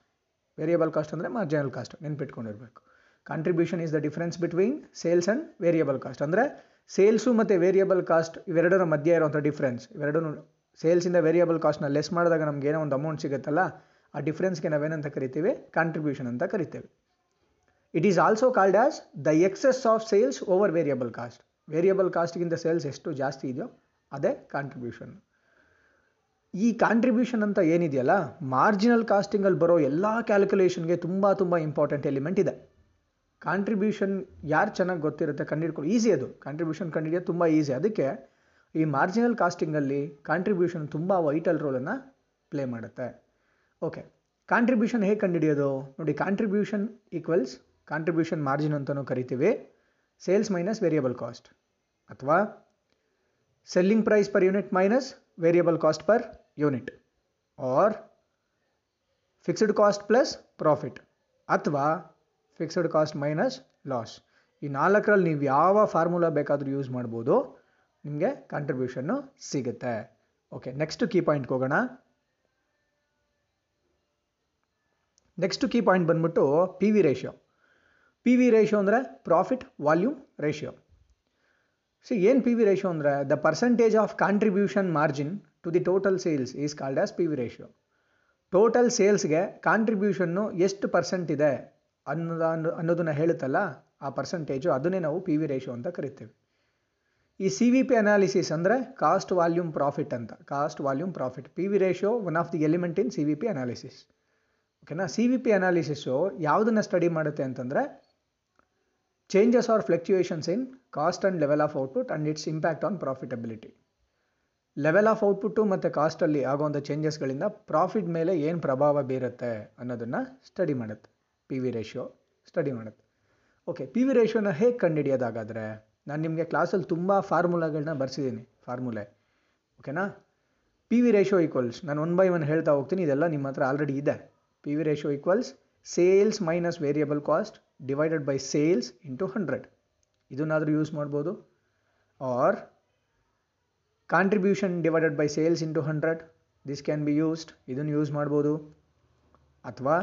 [SPEAKER 1] variable cost ಅಂದರೆ marginal cost ನೆನ್ಪಿಟ್ಕೊಂಡಿರಬೇಕು. Contribution is the difference between sales and variable cost ಅಂದರೆ ಸೇಲ್ಸು ಮತ್ತು ವೇರಿಯಬಲ್ ಕಾಸ್ಟ್ ಇವೆರಡರ ಮಧ್ಯೆ ಇರುವಂಥ ಡಿಫ್ರೆನ್ಸ್ ಇವೆರಡೂ ಸೇಲ್ಸಿಂದ ವೇರಿಯಬಲ್ ಕಾಸ್ಟ್ನ ಲೆಸ್ ಮಾಡಿದಾಗ ನಮ್ಗೆ ಏನೋ ಒಂದು ಅಮೌಂಟ್ ಸಿಗುತ್ತಲ್ಲ, ಆ ಡಿಫ್ರೆನ್ಸ್ಗೆ ನಾವೇನಂತ ಕರಿತೀವಿ? ಕಾಂಟ್ರಿಬ್ಯೂಷನ್ ಅಂತ ಕರಿತೇವೆ. It is also called as the excess of sales over variable cost variable ಕಾಸ್ಟ್ಗಿಂತ sales ಎಷ್ಟು ಜಾಸ್ತಿ ಇದೆಯೋ ಅದೇ ಕಾಂಟ್ರಿಬ್ಯೂಷನ್ ಈ ಕಾಂಟ್ರಿಬ್ಯೂಷನ್ ಅಂತ ಏನಿದೆಯಲ್ಲ ಮಾರ್ಜಿನಲ್ ಕಾಸ್ಟಿಂಗಲ್ಲಿ ಬರೋ ಎಲ್ಲ ಕ್ಯಾಲ್ಕುಲೇಷನ್ಗೆ ತುಂಬ ತುಂಬ ಇಂಪಾರ್ಟೆಂಟ್ ಎಲಿಮೆಂಟ್ ಇದೆ. ಕಾಂಟ್ರಿಬ್ಯೂಷನ್ ಯಾರು ಚೆನ್ನಾಗಿ ಗೊತ್ತಿರುತ್ತೆ ಕಂಡಿಡ್ಕೊಳ್ಳಿ ಈಸಿ ಅದು. ಕಾಂಟ್ರಿಬ್ಯೂಷನ್ ಕಂಡಿಡಿಯೋ ತುಂಬ ಈಸಿ ಅದಕ್ಕೆ ಈ ಮಾರ್ಜಿನಲ್ ಕಾಸ್ಟಿಂಗಲ್ಲಿ ಕಾಂಟ್ರಿಬ್ಯೂಷನ್ ತುಂಬ ವೈಟಲ್ ರೋಲನ್ನು ಪ್ಲೇ ಮಾಡುತ್ತೆ. ಓಕೆ ಕಾಂಟ್ರಿಬ್ಯೂಷನ್ ಹೇಗೆ ಕಂಡುಹಿಡಿಯೋದು? ನೋಡಿ ಕಾಂಟ್ರಿಬ್ಯೂಷನ್ ಈಕ್ವಲ್ಸ್ ಕಾಂಟ್ರಿಬ್ಯೂಷನ್ ಮಾರ್ಜಿನ್ ಅಂತಲೂ ಕರಿತೀವಿ. ಸೇಲ್ಸ್ ಮೈನಸ್ ವೇರಿಯಬಲ್ ಕಾಸ್ಟ್ ಅಥವಾ selling price per unit minus variable cost per unit or fixed cost plus profit ಅಥವಾ ಫಿಕ್ಸ್ಡ್ ಕಾಸ್ಟ್ ಮೈನಸ್ ಲಾಸ್ ಈ ನಾಲ್ಕರಲ್ಲಿ ನೀವು ಯಾವ ಫಾರ್ಮುಲಾ ಬೇಕಾದರೂ ಯೂಸ್ ಮಾಡ್ಬೋದು. ನಿಮಗೆ ಕಾಂಟ್ರಿಬ್ಯೂಷನ್ನು ಸಿಗುತ್ತೆ. ಓಕೆ ನೆಕ್ಸ್ಟ್ ಕೀ ಪಾಯಿಂಟ್ಗೆ ಹೋಗೋಣ. ನೆಕ್ಸ್ಟ್ ಕೀ ಪಾಯಿಂಟ್ ಬಂದ್ಬಿಟ್ಟು P V ratio P V ratio ಅಂದರೆ ಪ್ರಾಫಿಟ್ ವಾಲ್ಯೂಮ್ ರೇಷಿಯೋ ಸಿ ಏನು ಪಿ ವಿ ರೇಷಿಯೋ ಅಂದರೆ the percentage of contribution margin to the total sales is called as P V ratio total ಸೇಲ್ಸ್ಗೆ contribution ಎಷ್ಟು ಪರ್ಸೆಂಟ್ ಇದೆ ಅನ್ನೋದ, ಅನ್ನೋದನ್ನು ಹೇಳುತ್ತಲ್ಲ, ಆ ಪರ್ಸೆಂಟೇಜು ಅದನ್ನೇ ನಾವು ಪಿ ವಿ ರೇಷಿಯೋ ಅಂತ ಕರಿತೀವಿ. ಈ ಸಿ ವಿ ಪಿ ಅನಾಲಿಸಿಸ್ ಅಂದರೆ ಕಾಸ್ಟ್ ವಾಲ್ಯೂಮ್ ಪ್ರಾಫಿಟ್ ಅಂತ. Cost volume profit P V ratio one of the element in C V P analysis ಓಕೆನಾ ಸಿ ವಿ ಪಿ ಅನಾಲಿಸಿಸು ಯಾವುದನ್ನು ಸ್ಟಡಿ ಮಾಡುತ್ತೆ ಅಂತಂದರೆ changes or fluctuations in cost and level of output and its impact on profitability level of output ಮತ್ತು ಕಾಸ್ಟಲ್ಲಿ ಆಗುವಂಥ ಚೇಂಜಸ್ಗಳಿಂದ ಪ್ರಾಫಿಟ್ ಮೇಲೆ ಏನು ಪ್ರಭಾವ ಬೀರುತ್ತೆ ಅನ್ನೋದನ್ನು ಸ್ಟಡಿ ಮಾಡುತ್ತೆ. ಪಿ ವಿ ರೇಷಿಯೋ ಸ್ಟಡಿ ಮಾಡುತ್ತೆ. ಓಕೆ ಪಿ ವಿ ರೇಷಿಯೋನ ಹೇಗೆ ಕಂಡುಹಿಡಿಯೋದಾಗಾದರೆ ನಾನು ನಿಮಗೆ ಕ್ಲಾಸಲ್ಲಿ ತುಂಬ ಫಾರ್ಮುಲಾಗಳನ್ನ ಬರ್ಸಿದ್ದೀನಿ ಫಾರ್ಮುಲೆ ಓಕೆನಾ ಪಿ ವಿ ರೇಷಿಯೋ ಈಕ್ವಲ್ಸ್ ನಾನು ಒನ್ ಬೈ ಒನ್ ಹೇಳ್ತಾ ಹೋಗ್ತೀನಿ, ಇದೆಲ್ಲ ನಿಮ್ಮ ಹತ್ರ ಆಲ್ರೆಡಿ ಇದೆ. P V ratio equals sales minus variable cost divided by sales into hundred ಇದನ್ನಾದರೂ use ಮಾಡ್ಬೋದು. Or contribution divided by sales into hundred this can be used ಇದನ್ನು ಯೂಸ್ ಮಾಡ್ಬೋದು. ಅಥವಾ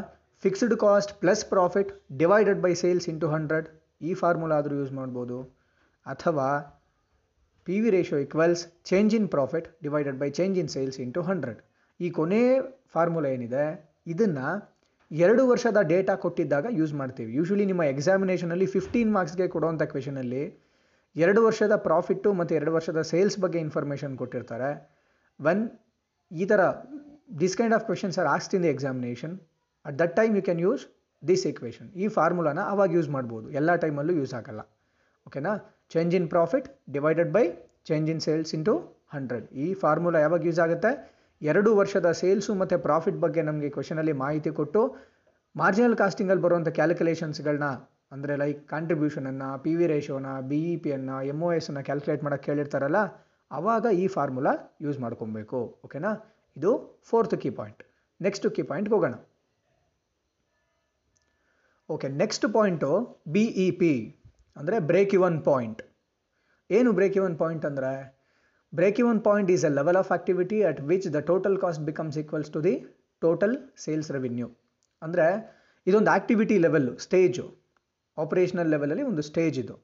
[SPEAKER 1] fixed cost plus profit divided by sales into hundred ಈ ಫಾರ್ಮುಲಾ ಆದರೂ ಯೂಸ್ ಮಾಡ್ಬೋದು. ಅಥವಾ P V ratio equals change in profit divided by change in sales into hundred ಈ ಕೊನೆ ಫಾರ್ಮುಲಾ ಏನಿದೆ? ಇದನ್ನು ಎರಡು ವರ್ಷದ ಡೇಟಾ ಕೊಟ್ಟಿದ್ದಾಗ ಯೂಸ್ ಮಾಡ್ತೀವಿ. ಯೂಶ್ವಲಿ ನಿಮ್ಮ ಎಕ್ಸಾಮಿನೇಷನಲ್ಲಿ ಫಿಫ್ಟೀನ್ ಮಾರ್ಕ್ಸ್ಗೆ ಕೊಡುವಂಥ ಕ್ವೆಶನಲ್ಲಿ ಎರಡು ವರ್ಷದ ಪ್ರಾಫಿಟ್ಟು ಮತ್ತು ಎರಡು ವರ್ಷದ ಸೇಲ್ಸ್ ಬಗ್ಗೆ ಇನ್ಫಾರ್ಮೇಷನ್ ಕೊಟ್ಟಿರ್ತಾರೆ. ವೆನ್ ಈ ಥರ this kind of questions are asked in the examination at that time you can use this equation ಈ ಫಾರ್ಮುಲಾನ ಅವಾಗ ಯೂಸ್ ಮಾಡ್ಬೋದು. ಎಲ್ಲ ಟೈಮಲ್ಲೂ ಯೂಸ್ ಆಗಲ್ಲ. ಓಕೆನಾ change in profit divided by change in sales into hundred ಈ ಫಾರ್ಮುಲಾ ಯಾವಾಗ ಯೂಸ್ ಆಗುತ್ತೆ? ಎರಡು ವರ್ಷದ ಸೇಲ್ಸು ಮತ್ತು ಪ್ರಾಫಿಟ್ ಬಗ್ಗೆ ನಮಗೆ ಕ್ವಶನಲ್ಲಿ ಮಾಹಿತಿ ಕೊಟ್ಟು ಮಾರ್ಜಿನಲ್ ಕಾಸ್ಟಿಂಗಲ್ಲಿ ಬರುವಂಥ ಕ್ಯಾಲ್ಕುಲೇಷನ್ಸ್ಗಳನ್ನ ಅಂದರೆ ಲೈಕ್ ಕಾಂಟ್ರಿಬ್ಯೂಷನನ್ನು ಪಿ ವಿ ರೇಷೋನ ಬಿ ಇ ಪಿಯನ್ನು ಎಂ ಒ ಎಸ್ನ ಕ್ಯಾಲ್ಕುಲೇಟ್ ಮಾಡೋಕ್ಕೆ ಕೇಳಿರ್ತಾರಲ್ಲ ಆವಾಗ ಈ ಫಾರ್ಮುಲಾ ಯೂಸ್ ಮಾಡ್ಕೊಬೇಕು. ಓಕೆನಾ ಇದು fourth key point next key point ಹೋಗೋಣ. Okay next point B E P ಅಂದರೆ ಬ್ರೇಕ್ ಇವನ್ ಪಾಯಿಂಟ್ ಏನು ಬ್ರೇಕ್ ಇವನ್ ಪಾಯಿಂಟ್ ಅಂದರೆ? Even point is a level of activity at which the total cost becomes equals to the total sales revenue ಅಂದರೆ ಇದೊಂದು ಆ್ಯಕ್ಟಿವಿಟಿ ಲೆವೆಲ್ಲು ಸ್ಟೇಜು ಆಪರೇಷನಲ್ ಲೆವೆಲಲ್ಲಿ ಒಂದು ಸ್ಟೇಜ್ ಇದು.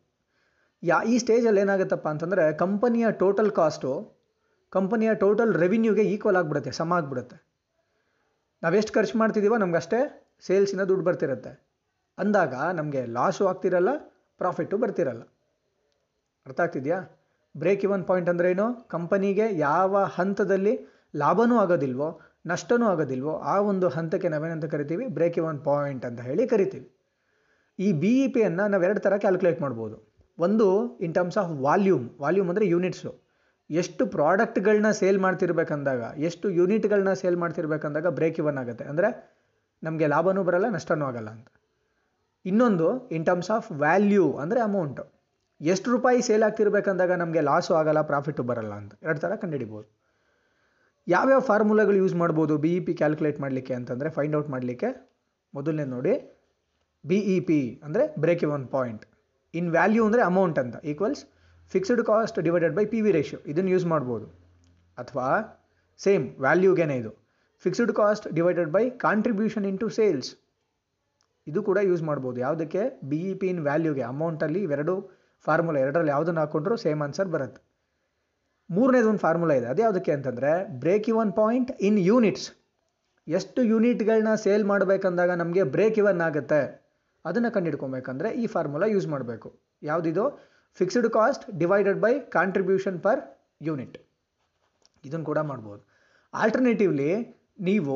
[SPEAKER 1] ಯಾ, ಈ ಸ್ಟೇಜಲ್ಲಿ ಏನಾಗುತ್ತಪ್ಪ ಅಂತಂದರೆ ಕಂಪನಿಯ ಟೋಟಲ್ ಕಾಸ್ಟು ಕಂಪನಿಯ ಟೋಟಲ್ ರೆವಿನ್ಯೂಗೆ ಈಕ್ವಲ್ ಆಗಿಬಿಡುತ್ತೆ ಸಮ ಆಗಿಬಿಡುತ್ತೆ. ನಾವೆಷ್ಟು ಖರ್ಚು ಮಾಡ್ತಿದ್ದೀವೋ ನಮಗಷ್ಟೇ ಸೇಲ್ಸಿನ ದುಡ್ಡು ಬರ್ತಿರುತ್ತೆ. ಅಂದಾಗ ನಮಗೆ ಲಾಸು ಆಗ್ತಿರಲ್ಲ ಪ್ರಾಫಿಟ್ಟು ಬರ್ತಿರಲ್ಲ. ಅರ್ಥ ಆಗ್ತಿದೆಯಾ? ಬ್ರೇಕ್ ಇವನ್ ಪಾಯಿಂಟ್ ಅಂದರೆ ಏನು? ಕಂಪನಿಗೆ ಯಾವ ಹಂತದಲ್ಲಿ ಲಾಭನೂ ಆಗೋದಿಲ್ವೋ, ನಷ್ಟನೂ ಆಗೋದಿಲ್ವೋ, ಆ ಒಂದು ಹಂತಕ್ಕೆ ನಾವೇನಂತ ಕರಿತೀವಿ? ಬ್ರೇಕ್ ಇವನ್ ಪಾಯಿಂಟ್ ಅಂತ ಹೇಳಿ ಕರಿತೀವಿ. ಈ ಬಿ ಇ ಪಿಯನ್ನು ನಾವು ಎರಡು ಥರ ಕ್ಯಾಲ್ಕುಲೇಟ್ ಮಾಡ್ಬೋದು. ಒಂದು in terms of volume volume ಅಂದರೆ ಯೂನಿಟ್ಸು ಎಷ್ಟು ಪ್ರಾಡಕ್ಟ್ಗಳನ್ನ ಸೇಲ್ ಮಾಡ್ತಿರ್ಬೇಕಂದಾಗ, ಎಷ್ಟು ಯೂನಿಟ್ಗಳನ್ನ ಸೇಲ್ ಮಾಡ್ತಿರ್ಬೇಕಂದಾಗ ಬ್ರೇಕ್ ಇವನ್ ಆಗುತ್ತೆ. ಅಂದರೆ ನಮಗೆ ಲಾಭನೂ ಬರಲ್ಲ, ನಷ್ಟನೂ ಆಗಲ್ಲ ಅಂತ. ಇನ್ನೊಂದು ಇನ್ ಟರ್ಮ್ಸ್ ಆಫ್ ವ್ಯಾಲ್ಯೂ ಅಂದರೆ ಅಮೌಂಟು ಎಷ್ಟು ರೂಪಾಯಿ ಸೇಲ್ ಆಗ್ತಿರ್ಬೇಕಂದಾಗ ನಮಗೆ ಲಾಸು ಆಗಲ್ಲ ಪ್ರಾಫಿಟು ಬರಲ್ಲ ಅಂತ. ಎರಡು ಥರ ಕಂಡುಹಿಡಿಬೋದು. ಯಾವ್ಯಾವ ಫಾರ್ಮುಲಾಗಳು ಯೂಸ್ ಮಾಡ್ಬೋದು ಬಿ ಇ ಪಿ ಕ್ಯಾಲ್ಕುಲೇಟ್ ಮಾಡಲಿಕ್ಕೆ ಅಂತಂದರೆ ಫೈಂಡ್ ಔಟ್ ಮಾಡಲಿಕ್ಕೆ ಮೊದಲನೇ ನೋಡಿ ಬಿ ಇ ಪಿ ಅಂದರೆ break even point in value ಅಂದರೆ ಅಮೌಂಟ್ ಅಂತ equals fixed cost divided by P V ratio ಇದನ್ನು ಯೂಸ್ ಮಾಡ್ಬೋದು. ಅಥವಾ ಸೇಮ್ ವ್ಯಾಲ್ಯೂಗೇನೆ ಇದು. Fixed cost divided by contribution into to sales ಇದು ಕೂಡ ಯೂಸ್ ಮಾಡ್ಬೋದು. ಯಾವುದಕ್ಕೆ? ಬಿ ಇ ಪಿ ಇನ್ ವ್ಯಾಲ್ಯೂಗೆ ಅಮೌಂಟಲ್ಲಿ ಇವೆರಡು ಫಾರ್ಮುಲಾ ಎರಡರಲ್ಲಿ ಯಾವುದನ್ನು ಹಾಕೊಂಡ್ರೂ ಸೇಮ್ ಆನ್ಸರ್ ಬರುತ್ತೆ. ಮೂರನೇದು ಒಂದು ಫಾರ್ಮುಲಾ ಇದೆ. ಅದು ಯಾವುದಕ್ಕೆ ಅಂತಂದರೆ break even point in units ಎಷ್ಟು ಯೂನಿಟ್ಗಳನ್ನ ಸೇಲ್ ಮಾಡಬೇಕಂದಾಗ ನಮಗೆ ಬ್ರೇಕ್ ಇವನ್ ಆಗುತ್ತೆ. ಅದನ್ನು ಕಂಡುಹಿಡ್ಕೊಬೇಕಂದ್ರೆ ಈ ಫಾರ್ಮುಲಾ ಯೂಸ್ ಮಾಡಬೇಕು. ಯಾವುದಿದು? Fixed cost divided by contribution per unit ಇದನ್ನು ಕೂಡ ಮಾಡ್ಬೋದು. ಆಲ್ಟರ್ನೇಟಿವ್ಲಿ ನೀವು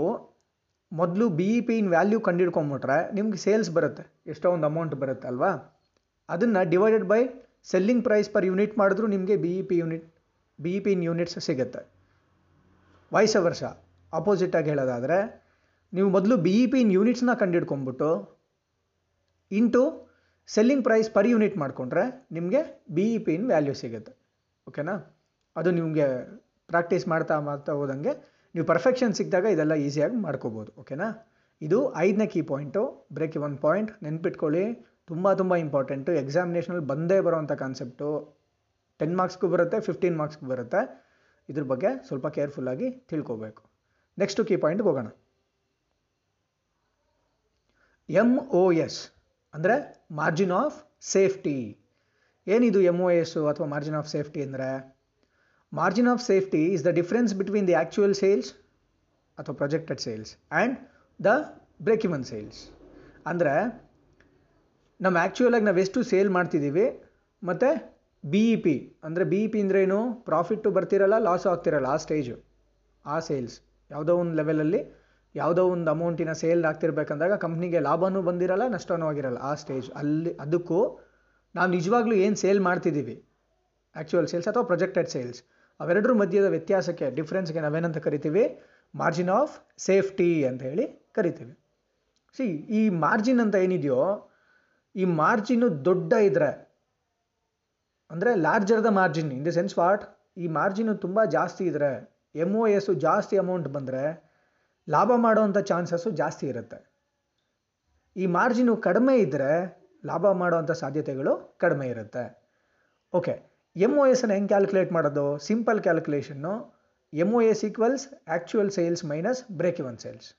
[SPEAKER 1] ಮೊದಲು B E P in value ಕಂಡಿಡ್ಕೊಂಬಿಟ್ರೆ ನಿಮ್ಗೆ ಸೇಲ್ಸ್ ಬರುತ್ತೆ. ಎಷ್ಟೋ ಒಂದು ಅಮೌಂಟ್ ಬರುತ್ತೆ ಅಲ್ವಾ? ಅದನ್ನು divided by selling price per unit ಮಾಡಿದ್ರೂ ನಿಮಗೆ B E P unit B E P in units ಸಿಗುತ್ತೆ. ವಯಸ್ಸ ವರ್ಷ ಆಪೋಸಿಟಾಗಿ ಹೇಳೋದಾದರೆ, ನೀವು ಮೊದಲು ಬಿ ಇ ಪಿ ಇನ್ ಯೂನಿಟ್ಸ್ನ ಕಂಡಿಡ್ಕೊಂಬಿಟ್ಟು into selling price per unit ಮಾಡಿಕೊಂಡ್ರೆ ನಿಮಗೆ B E P in value ಸಿಗುತ್ತೆ. ಓಕೆನಾ ಅದು ನಿಮಗೆ ಪ್ರಾಕ್ಟೀಸ್ ಮಾಡ್ತಾ ಮಾಡ್ತಾ ಹೋದಂಗೆ ನೀವು ಪರ್ಫೆಕ್ಷನ್ ಸಿಕ್ಕಿದಾಗ ಇದೆಲ್ಲ ಈಸಿಯಾಗಿ ಮಾಡ್ಕೋಬೋದು. ಓಕೆನಾ ಇದು ಐದನೇ key point break one point ನೆನ್ಪಿಟ್ಕೊಳ್ಳಿ. ತುಂಬ ತುಂಬ ಇಂಪಾರ್ಟೆಂಟು ಎಕ್ಸಾಮಿನೇಷನಲ್ಲಿ ಬಂದೇ ಬರೋವಂಥ ಕಾನ್ಸೆಪ್ಟು ಟೆನ್ ಮಾರ್ಕ್ಸ್ಗೂ ಬರುತ್ತೆ ಫಿಫ್ಟೀನ್ ಮಾರ್ಕ್ಸ್ಗೂ ಬರುತ್ತೆ. ಇದ್ರ ಬಗ್ಗೆ ಸ್ವಲ್ಪ ಕೇರ್ಫುಲ್ಲಾಗಿ ತಿಳ್ಕೋಬೇಕು. ನೆಕ್ಸ್ಟು ಕೀ ಪಾಯಿಂಟ್ಗೆ ಹೋಗೋಣ. ಎಂ ಒ ಎಸ್ ಅಂದರೆ ಮಾರ್ಜಿನ್ ಆಫ್ ಸೇಫ್ಟಿ ಏನಿದು ಎಂ ಒ ಎಸ್ಸು ಅಥವಾ ಮಾರ್ಜಿನ್ ಆಫ್ ಸೇಫ್ಟಿ ಅಂದರೆ? Margin of safety is the difference between the actual sales ಅಥವಾ projected sales and the break even sales ಅಂದರೆ ನಮ್ಮ ಆ್ಯಕ್ಚುಯಲಾಗಿ ನಾವು ಎಷ್ಟು ಸೇಲ್ ಮಾಡ್ತಿದ್ದೀವಿ ಮತ್ತು ಬಿ ಇ ಪಿ ಅಂದರೆ ಬಿ ಇ ಪಿ ಅಂದರೆ ಏನು? ಪ್ರಾಫಿಟ್ಟು ಬರ್ತಿರಲ್ಲ ಲಾಸ್ ಆಗ್ತಿರಲ್ಲ, ಆ ಸ್ಟೇಜು ಆ ಸೇಲ್ಸ್ ಯಾವುದೋ ಒಂದು ಲೆವೆಲಲ್ಲಿ ಯಾವುದೋ ಒಂದು ಅಮೌಂಟಿನ ಸೇಲ್ ಆಗ್ತಿರ್ಬೇಕಂದಾಗ ಕಂಪ್ನಿಗೆ ಲಾಭನೂ ಬಂದಿರಲ್ಲ ನಷ್ಟವೂ ಆಗಿರಲ್ಲ, ಆ ಸ್ಟೇಜ್ ಅಲ್ಲಿ, ಅದಕ್ಕೂ ನಾವು ನಿಜವಾಗ್ಲೂ ಏನು ಸೇಲ್ ಮಾಡ್ತಿದ್ದೀವಿ ಆ್ಯಕ್ಚುಯಲ್ ಸೇಲ್ಸ್ ಅಥವಾ ಪ್ರೊಜೆಕ್ಟೆಡ್ ಸೇಲ್ಸ್ ಅವೆರಡರ ಮಧ್ಯದ ವ್ಯತ್ಯಾಸಕ್ಕೆ ಡಿಫ್ರೆನ್ಸ್ಗೆ ನಾವೇನಂತ ಕರಿತೀವಿ? ಮಾರ್ಜಿನ್ ಆಫ್ ಸೇಫ್ಟಿ ಅಂತ ಹೇಳಿ ಕರಿತೀವಿ. ಸಿ ಈ ಮಾರ್ಜಿನ್ ಅಂತ ಏನಿದೆಯೋ ಈ ಮಾರ್ಜಿನ್ನು ದೊಡ್ಡ ಇದ್ರೆ, ಅಂದರೆ larger the margin in the sense what ಈ ಮಾರ್ಜಿನ್ನು ತುಂಬ ಜಾಸ್ತಿ ಇದ್ರೆ ಎಂ ಒ ಎಸ್ಸು ಜಾಸ್ತಿ ಅಮೌಂಟ್ ಬಂದರೆ, ಲಾಭ ಮಾಡೋವಂಥ ಚಾನ್ಸಸ್ಸು ಜಾಸ್ತಿ ಇರುತ್ತೆ. ಈ ಮಾರ್ಜಿನ್ನು ಕಡಿಮೆ ಇದ್ದರೆ ಲಾಭ ಮಾಡೋವಂಥ ಸಾಧ್ಯತೆಗಳು ಕಡಿಮೆ ಇರುತ್ತೆ. ಓಕೆ ಎಂ ಒ ಎಸ್ನ ಹೆಂಗೆ ಕ್ಯಾಲ್ಕುಲೇಟ್ ಮಾಡೋದು? Simple calculation M O S equals actual sales minus break even sales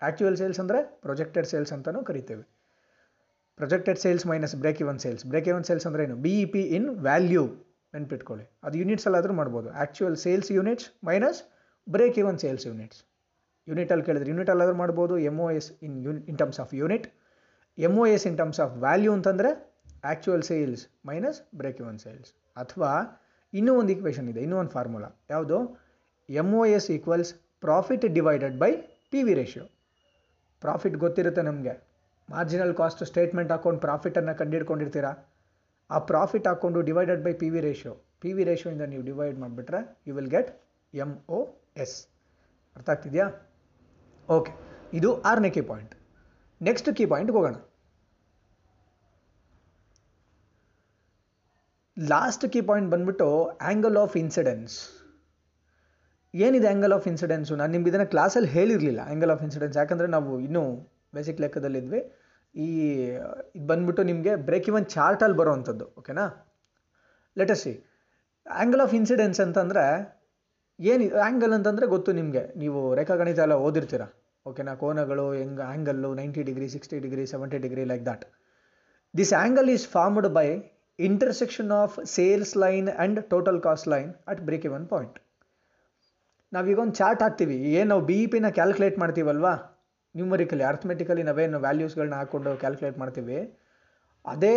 [SPEAKER 1] actual sales ಅಂದರೆ ಪ್ರೊಜೆಕ್ಟೆಡ್ ಸೇಲ್ಸ್ ಅಂತಲೂ ಕರಿತೇವೆ. Projected sales minus break even sales break even sales ಅಂದರೆ ಏನು? B E P in value ನೆನ್ಪಿಟ್ಕೊಳ್ಳಿ. ಅದು ಯೂನಿಟ್ಸಲ್ಲಾದರೂ ಮಾಡ್ಬೋದು. Actual sales units minus break even sales units ಯೂನಿಟಲ್ಲಿ ಕೇಳಿದ್ರೆ ಯೂನಿಟಲ್ಲಾದರೂ ಮಾಡ್ಬೋದು. M O S in ಯೂನ್ in terms of unit M O S in terms of value ಅಂತಂದರೆ actual sales minus break even sales ಅಥವಾ ಇನ್ನೂ ಒಂದು ಇಕ್ವೇಷನ್ ಇದೆ, ಇನ್ನೂ ಒಂದು ಫಾರ್ಮುಲಾ ಯಾವುದು? M O S equals profit divided by P V ratio profit ಗೊತ್ತಿರುತ್ತೆ ನಮಗೆ. ಮಾರ್ಜಿನಲ್ ಕಾಸ್ಟ್ ಸ್ಟೇಟ್ಮೆಂಟ್ ಹಾಕೊಂಡು ಪ್ರಾಫಿಟನ್ನು ಕಂಡುಹಿಡ್ಕೊಂಡಿರ್ತೀರಾ ಆ ಪ್ರಾಫಿಟ್ ಹಾಕ್ಕೊಂಡು divided by P V ratio P V ರೇಷಿಯೋಯಿಂದ ನೀವು ಡಿವೈಡ್ ಮಾಡಿಬಿಟ್ರೆ you will get M O S ಅರ್ಥ ಆಗ್ತಿದೆಯಾ? ಓಕೆ ಇದು ಆರನೇ ಕೀ ಪಾಯಿಂಟ್ ನೆಕ್ಸ್ಟ್ ಕೀ ಪಾಯಿಂಟ್ಗೆ ಹೋಗೋಣ. ಲಾಸ್ಟ್ ಕೀ ಪಾಯಿಂಟ್ ಬಂದ್ಬಿಟ್ಟು ಆ್ಯಂಗಲ್ ಆಫ್ ಇನ್ಸಿಡೆನ್ಸ್ ಏನಿದೆ ಆ್ಯಂಗಲ್ ಆಫ್ ಇನ್ಸಿಡೆನ್ಸು ನಾನು ನಿಮ್ಗೆ ಇದನ್ನು ಕ್ಲಾಸಲ್ಲಿ ಹೇಳಿರಲಿಲ್ಲ ಆ್ಯಂಗಲ್ ಆಫ್ ಇನ್ಸಿಡೆನ್ಸ್ ಯಾಕಂದರೆ ನಾವು ಇನ್ನೂ ಬೇಸಿಕ್ ಲೆಕ್ಕದಲ್ಲಿದ್ವಿ ಈ, ಇದು ಬಂದ್ಬಿಟ್ಟು ನಿಮಗೆ ಬ್ರೇಕ್ ಇವನ್ ಚಾರ್ಟಲ್ಲಿ ಬರೋವಂಥದ್ದು ಓಕೆನಾ let us see angle of incidence ಅಂತಂದರೆ, ಏನು ಆ್ಯಂಗಲ್ ಅಂತಂದರೆ ಗೊತ್ತು ನಿಮಗೆ. ನೀವು ರೇಖಾಗಣಿತ ಎಲ್ಲ ಓದಿರ್ತೀರ? ಓಕೆನಾ ಕೋನಗಳು, ಹೆಂಗೆ angle ninety degree sixty degree seventy degree like that this angle is formed by intersection of sales line and total cost line at break even point ನಾವೀಗ ಒಂದು ಚಾರ್ಟ್ ಹಾಕ್ತೀವಿ. ಏನು ನಾವು ಬಿ ಇ ಪಿನ ಕ್ಯಾಲ್ಕುಲೇಟ್ ಮಾಡ್ತೀವಲ್ವಾ? ನ್ಯೂಮರಿಕಲಿ ಅರ್ಥಮೆಟಿಕಲಿ ನಾವೇನು ವ್ಯಾಲ್ಯೂಸ್ಗಳನ್ನ ಹಾಕ್ಕೊಂಡು ಕ್ಯಾಲ್ಕುಲೇಟ್ ಮಾಡ್ತೀವಿ. ಅದೇ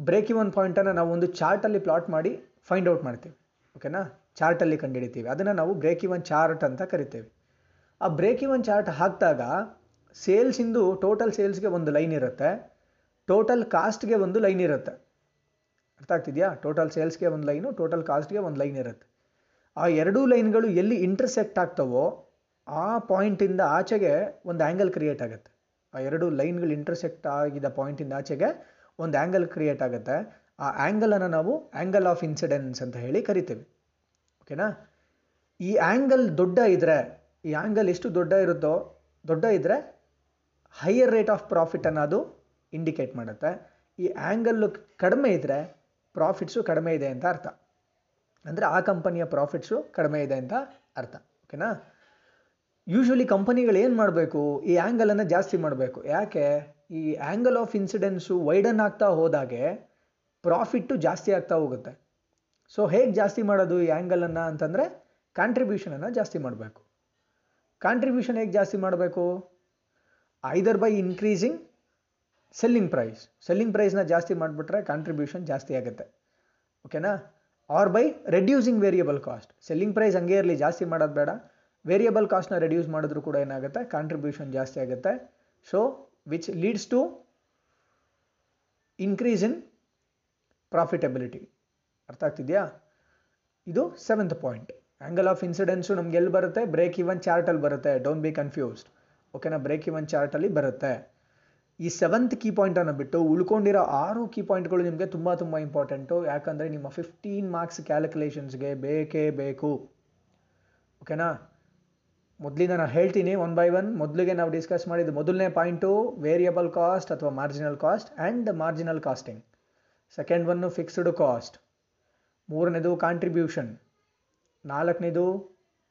[SPEAKER 1] ಬ್ರೇಕ್ ಇವನ್ ಪಾಯಿಂಟನ್ನು ನಾವು ಒಂದು ಚಾರ್ಟಲ್ಲಿ ಪ್ಲಾಟ್ ಮಾಡಿ ಫೈಂಡ್ ಔಟ್ ಮಾಡ್ತೀವಿ. ಓಕೆನಾ ಚಾರ್ಟಲ್ಲಿ ಕಂಡುಹಿಡಿತೀವಿ. ಅದನ್ನು ನಾವು ಬ್ರೇಕ್ ಇವನ್ ಚಾರ್ಟ್ ಅಂತ ಕರಿತೇವೆ. ಆ ಬ್ರೇಕ್ ಇವನ್ ಚಾರ್ಟ್ ಹಾಕಿದಾಗ ಸೇಲ್ಸಿಂದು ಟೋಟಲ್ ಸೇಲ್ಸ್ಗೆ ಒಂದು ಲೈನ್ ಇರುತ್ತೆ. ಟೋಟಲ್ ಕಾಸ್ಟ್ಗೆ ಒಂದು ಲೈನ್ ಇರುತ್ತೆ. ಅರ್ಥ ಆಗ್ತಿದೆಯಾ? ಟೋಟಲ್ ಸೇಲ್ಸ್ಗೆ ಒಂದು ಲೈನು ಟೋಟಲ್ ಕಾಸ್ಟ್ಗೆ ಒಂದು ಲೈನ್ ಇರುತ್ತೆ. ಆ ಎರಡೂ ಲೈನ್ಗಳು ಎಲ್ಲಿ ಇಂಟರ್ಸೆಕ್ಟ್ ಆಗ್ತವೋ ಆ ಪಾಯಿಂಟಿಂದ ಆಚೆಗೆ ಒಂದು ಆ್ಯಂಗಲ್ ಕ್ರಿಯೇಟ್ ಆಗುತ್ತೆ. ಆ ಎರಡು ಲೈನ್ಗಳು ಇಂಟರ್ಸೆಕ್ಟ್ ಆಗಿದ್ದ ಪಾಯಿಂಟಿಂದ ಆಚೆಗೆ ಒಂದು ಆ್ಯಂಗಲ್ ಕ್ರಿಯೇಟ್ ಆಗುತ್ತೆ. ಆ ಆ್ಯಂಗಲನ್ನು ನಾವು ಆ್ಯಂಗಲ್ ಆಫ್ ಇನ್ಸಿಡೆನ್ಸ್ ಅಂತ ಹೇಳಿ ಕರಿತೀವಿ. ಓಕೆನಾ ಈ ಆ್ಯಂಗಲ್ ದೊಡ್ಡ ಇದ್ದರೆ ಈ ಆ್ಯಂಗಲ್ ಎಷ್ಟು ದೊಡ್ಡ ಇರುತ್ತೋ, ದೊಡ್ಡ ಇದ್ದರೆ ಹೈಯರ್ ರೇಟ್ ಆಫ್ ಪ್ರಾಫಿಟ್ ಅನ್ನೋದು ಇಂಡಿಕೇಟ್ ಮಾಡುತ್ತೆ. ಈ ಆ್ಯಂಗಲ್ಲು ಕಡಿಮೆ ಇದ್ದರೆ ಪ್ರಾಫಿಟ್ಸು ಕಡಿಮೆ ಇದೆ ಅಂತ ಅರ್ಥ. ಅಂದರೆ ಆ ಕಂಪನಿಯ ಪ್ರಾಫಿಟ್ಸು ಕಡಿಮೆ ಇದೆ ಅಂತ ಅರ್ಥ. ಓಕೆನಾ ಯೂಶ್ವಲಿ ಕಂಪನಿಗಳು ಏನು ಮಾಡಬೇಕು? ಈ ಆ್ಯಂಗಲನ್ನು ಜಾಸ್ತಿ ಮಾಡಬೇಕು. ಯಾಕೆ? ಈ ಆ್ಯಂಗಲ್ ಆಫ್ ಇನ್ಸಿಡೆನ್ಸು ವೈಡನ್ ಆಗ್ತಾ ಹೋದಾಗೆ ಪ್ರಾಫಿಟ್ಟು ಜಾಸ್ತಿ ಆಗ್ತಾ ಹೋಗುತ್ತೆ. ಸೊ ಹೇಗೆ ಜಾಸ್ತಿ ಮಾಡೋದು ಈ ಆ್ಯಂಗಲನ್ನು ಅಂತಂದರೆ ಕಾಂಟ್ರಿಬ್ಯೂಷನನ್ನು ಜಾಸ್ತಿ ಮಾಡಬೇಕು. ಕಾಂಟ್ರಿಬ್ಯೂಷನ್ ಹೇಗೆ ಜಾಸ್ತಿ ಮಾಡಬೇಕು? Either by increasing selling price selling price ಜಾಸ್ತಿ ಮಾಡಿಬಿಟ್ರೆ ಕಾಂಟ್ರಿಬ್ಯೂಷನ್ ಜಾಸ್ತಿ ಆಗುತ್ತೆ. ಓಕೆನಾ or by reducing variable cost selling price ಹಂಗೆ ಇರಲಿ, ಜಾಸ್ತಿ ಮಾಡೋದು ಬೇಡ. ವೇರಿಯಬಲ್ ಕಾಸ್ಟ್ನ ರೆಡ್ಯೂಸ್ ಮಾಡಿದ್ರು ಕೂಡ ಏನಾಗುತ್ತೆ? ಕಾಂಟ್ರಿಬ್ಯೂಷನ್ ಜಾಸ್ತಿ ಆಗುತ್ತೆ. So which leads to increase in profitability ಅರ್ಥ ಆಗ್ತಿದೆಯಾ? ಇದು seventh point angle of incidence ನಮ್ಗೆ ಎಲ್ಲಿ ಬರುತ್ತೆ? ಬ್ರೇಕ್ ಇವನ್ ಚಾರ್ಟಲ್ಲಿ ಬರುತ್ತೆ. ಡೋಂಟ್ ಬಿ ಕನ್ಫ್ಯೂಸ್ಡ್ ಓಕೆನಾ ಬ್ರೇಕ್ ಇವನ್ ಚಾರ್ಟಲ್ಲಿ ಬರುತ್ತೆ. ಈ ಸೆವೆಂತ್ ಕೀ ಪಾಯಿಂಟನ್ನು ಬಿಟ್ಟು ಉಳ್ಕೊಂಡಿರೋ ಆರು ಕೀ ಪಾಯಿಂಟ್ಗಳು ನಿಮಗೆ ತುಂಬ ತುಂಬ ಇಂಪಾರ್ಟೆಂಟು ಯಾಕಂದರೆ ನಿಮ್ಮ ಫಿಫ್ಟೀನ್ ಮಾರ್ಕ್ಸ್ ಕ್ಯಾಲ್ಕುಲೇಷನ್ಸ್ಗೆ ಬೇಕೇ ಬೇಕು. ಓಕೆನಾ ಮೊದಲಿಂದ ನಾನು ಹೇಳ್ತೀನಿ ಒನ್ ಬೈ ಒನ್ ಮೊದಲಿಗೆ ನಾವು ಡಿಸ್ಕಸ್ ಮಾಡಿದ್ದು ಮೊದಲನೇ ಪಾಯಿಂಟು ವೇರಿಯಬಲ್ ಕಾಸ್ಟ್ ಅಥವಾ marginal cost and marginal costing second one fixed cost ಮೂರನೇದು ಕಾಂಟ್ರಿಬ್ಯೂಷನ್ ನಾಲ್ಕನೇದು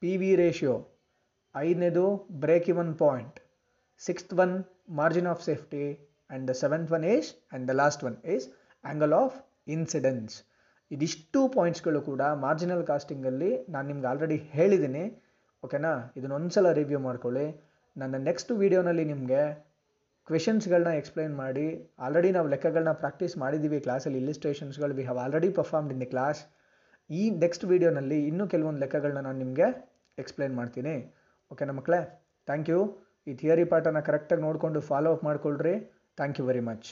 [SPEAKER 1] ಪಿ ವಿ ರೇಷಿಯೋ ಐದನೇದು break even point sixth one margin of safety and the seventh one is and the last one is angle of incidence ಇದಿಷ್ಟು ಪಾಯಿಂಟ್ಸ್ಗಳು ಕೂಡ ಮಾರ್ಜಿನಲ್ ಕಾಸ್ಟಿಂಗಲ್ಲಿ ನಾನು ನಿಮ್ಗೆ ಆಲ್ರೆಡಿ ಹೇಳಿದ್ದೀನಿ. ಓಕೆನಾ? ಇದನ್ನೊಂದ್ಸಲ ರಿವ್ಯೂ ಮಾಡ್ಕೊಳ್ಳಿ. ನನ್ನ ನೆಕ್ಸ್ಟ್ ವೀಡಿಯೋನಲ್ಲಿ ನಿಮಗೆ ಕ್ವೆಶನ್ಸ್ಗಳನ್ನ ಎಕ್ಸ್ಪ್ಲೈನ್ ಮಾಡಿ ಆಲ್ರೆಡಿ ನಾವು ಲೆಕ್ಕಗಳನ್ನ ಪ್ರಾಕ್ಟೀಸ್ ಮಾಡಿದ್ದೀವಿ ಕ್ಲಾಸಲ್ಲಿ ಇಲ್ಲಿಸ್ಟ್ರೇಷನ್ಸ್ಗಳು we have already performed in the class ಈ ನೆಕ್ಸ್ಟ್ ವೀಡಿಯೋನಲ್ಲಿ ಇನ್ನೂ ಕೆಲವೊಂದು ಲೆಕ್ಕಗಳನ್ನ ನಾನು ನಿಮಗೆ ಎಕ್ಸ್ಪ್ಲೈನ್ ಮಾಡ್ತೀನಿ. ಓಕೆನಾ ಮಕ್ಕಳೇ ಥ್ಯಾಂಕ್ ಯು ಈ ಥಿಯರಿ ಪಾಠನ ಕರೆಕ್ಟಾಗಿ ನೋಡಿಕೊಂಡು ಫಾಲೋ ಅಪ್ ಮಾಡ್ಕೊಳ್ರಿ. Thank you very much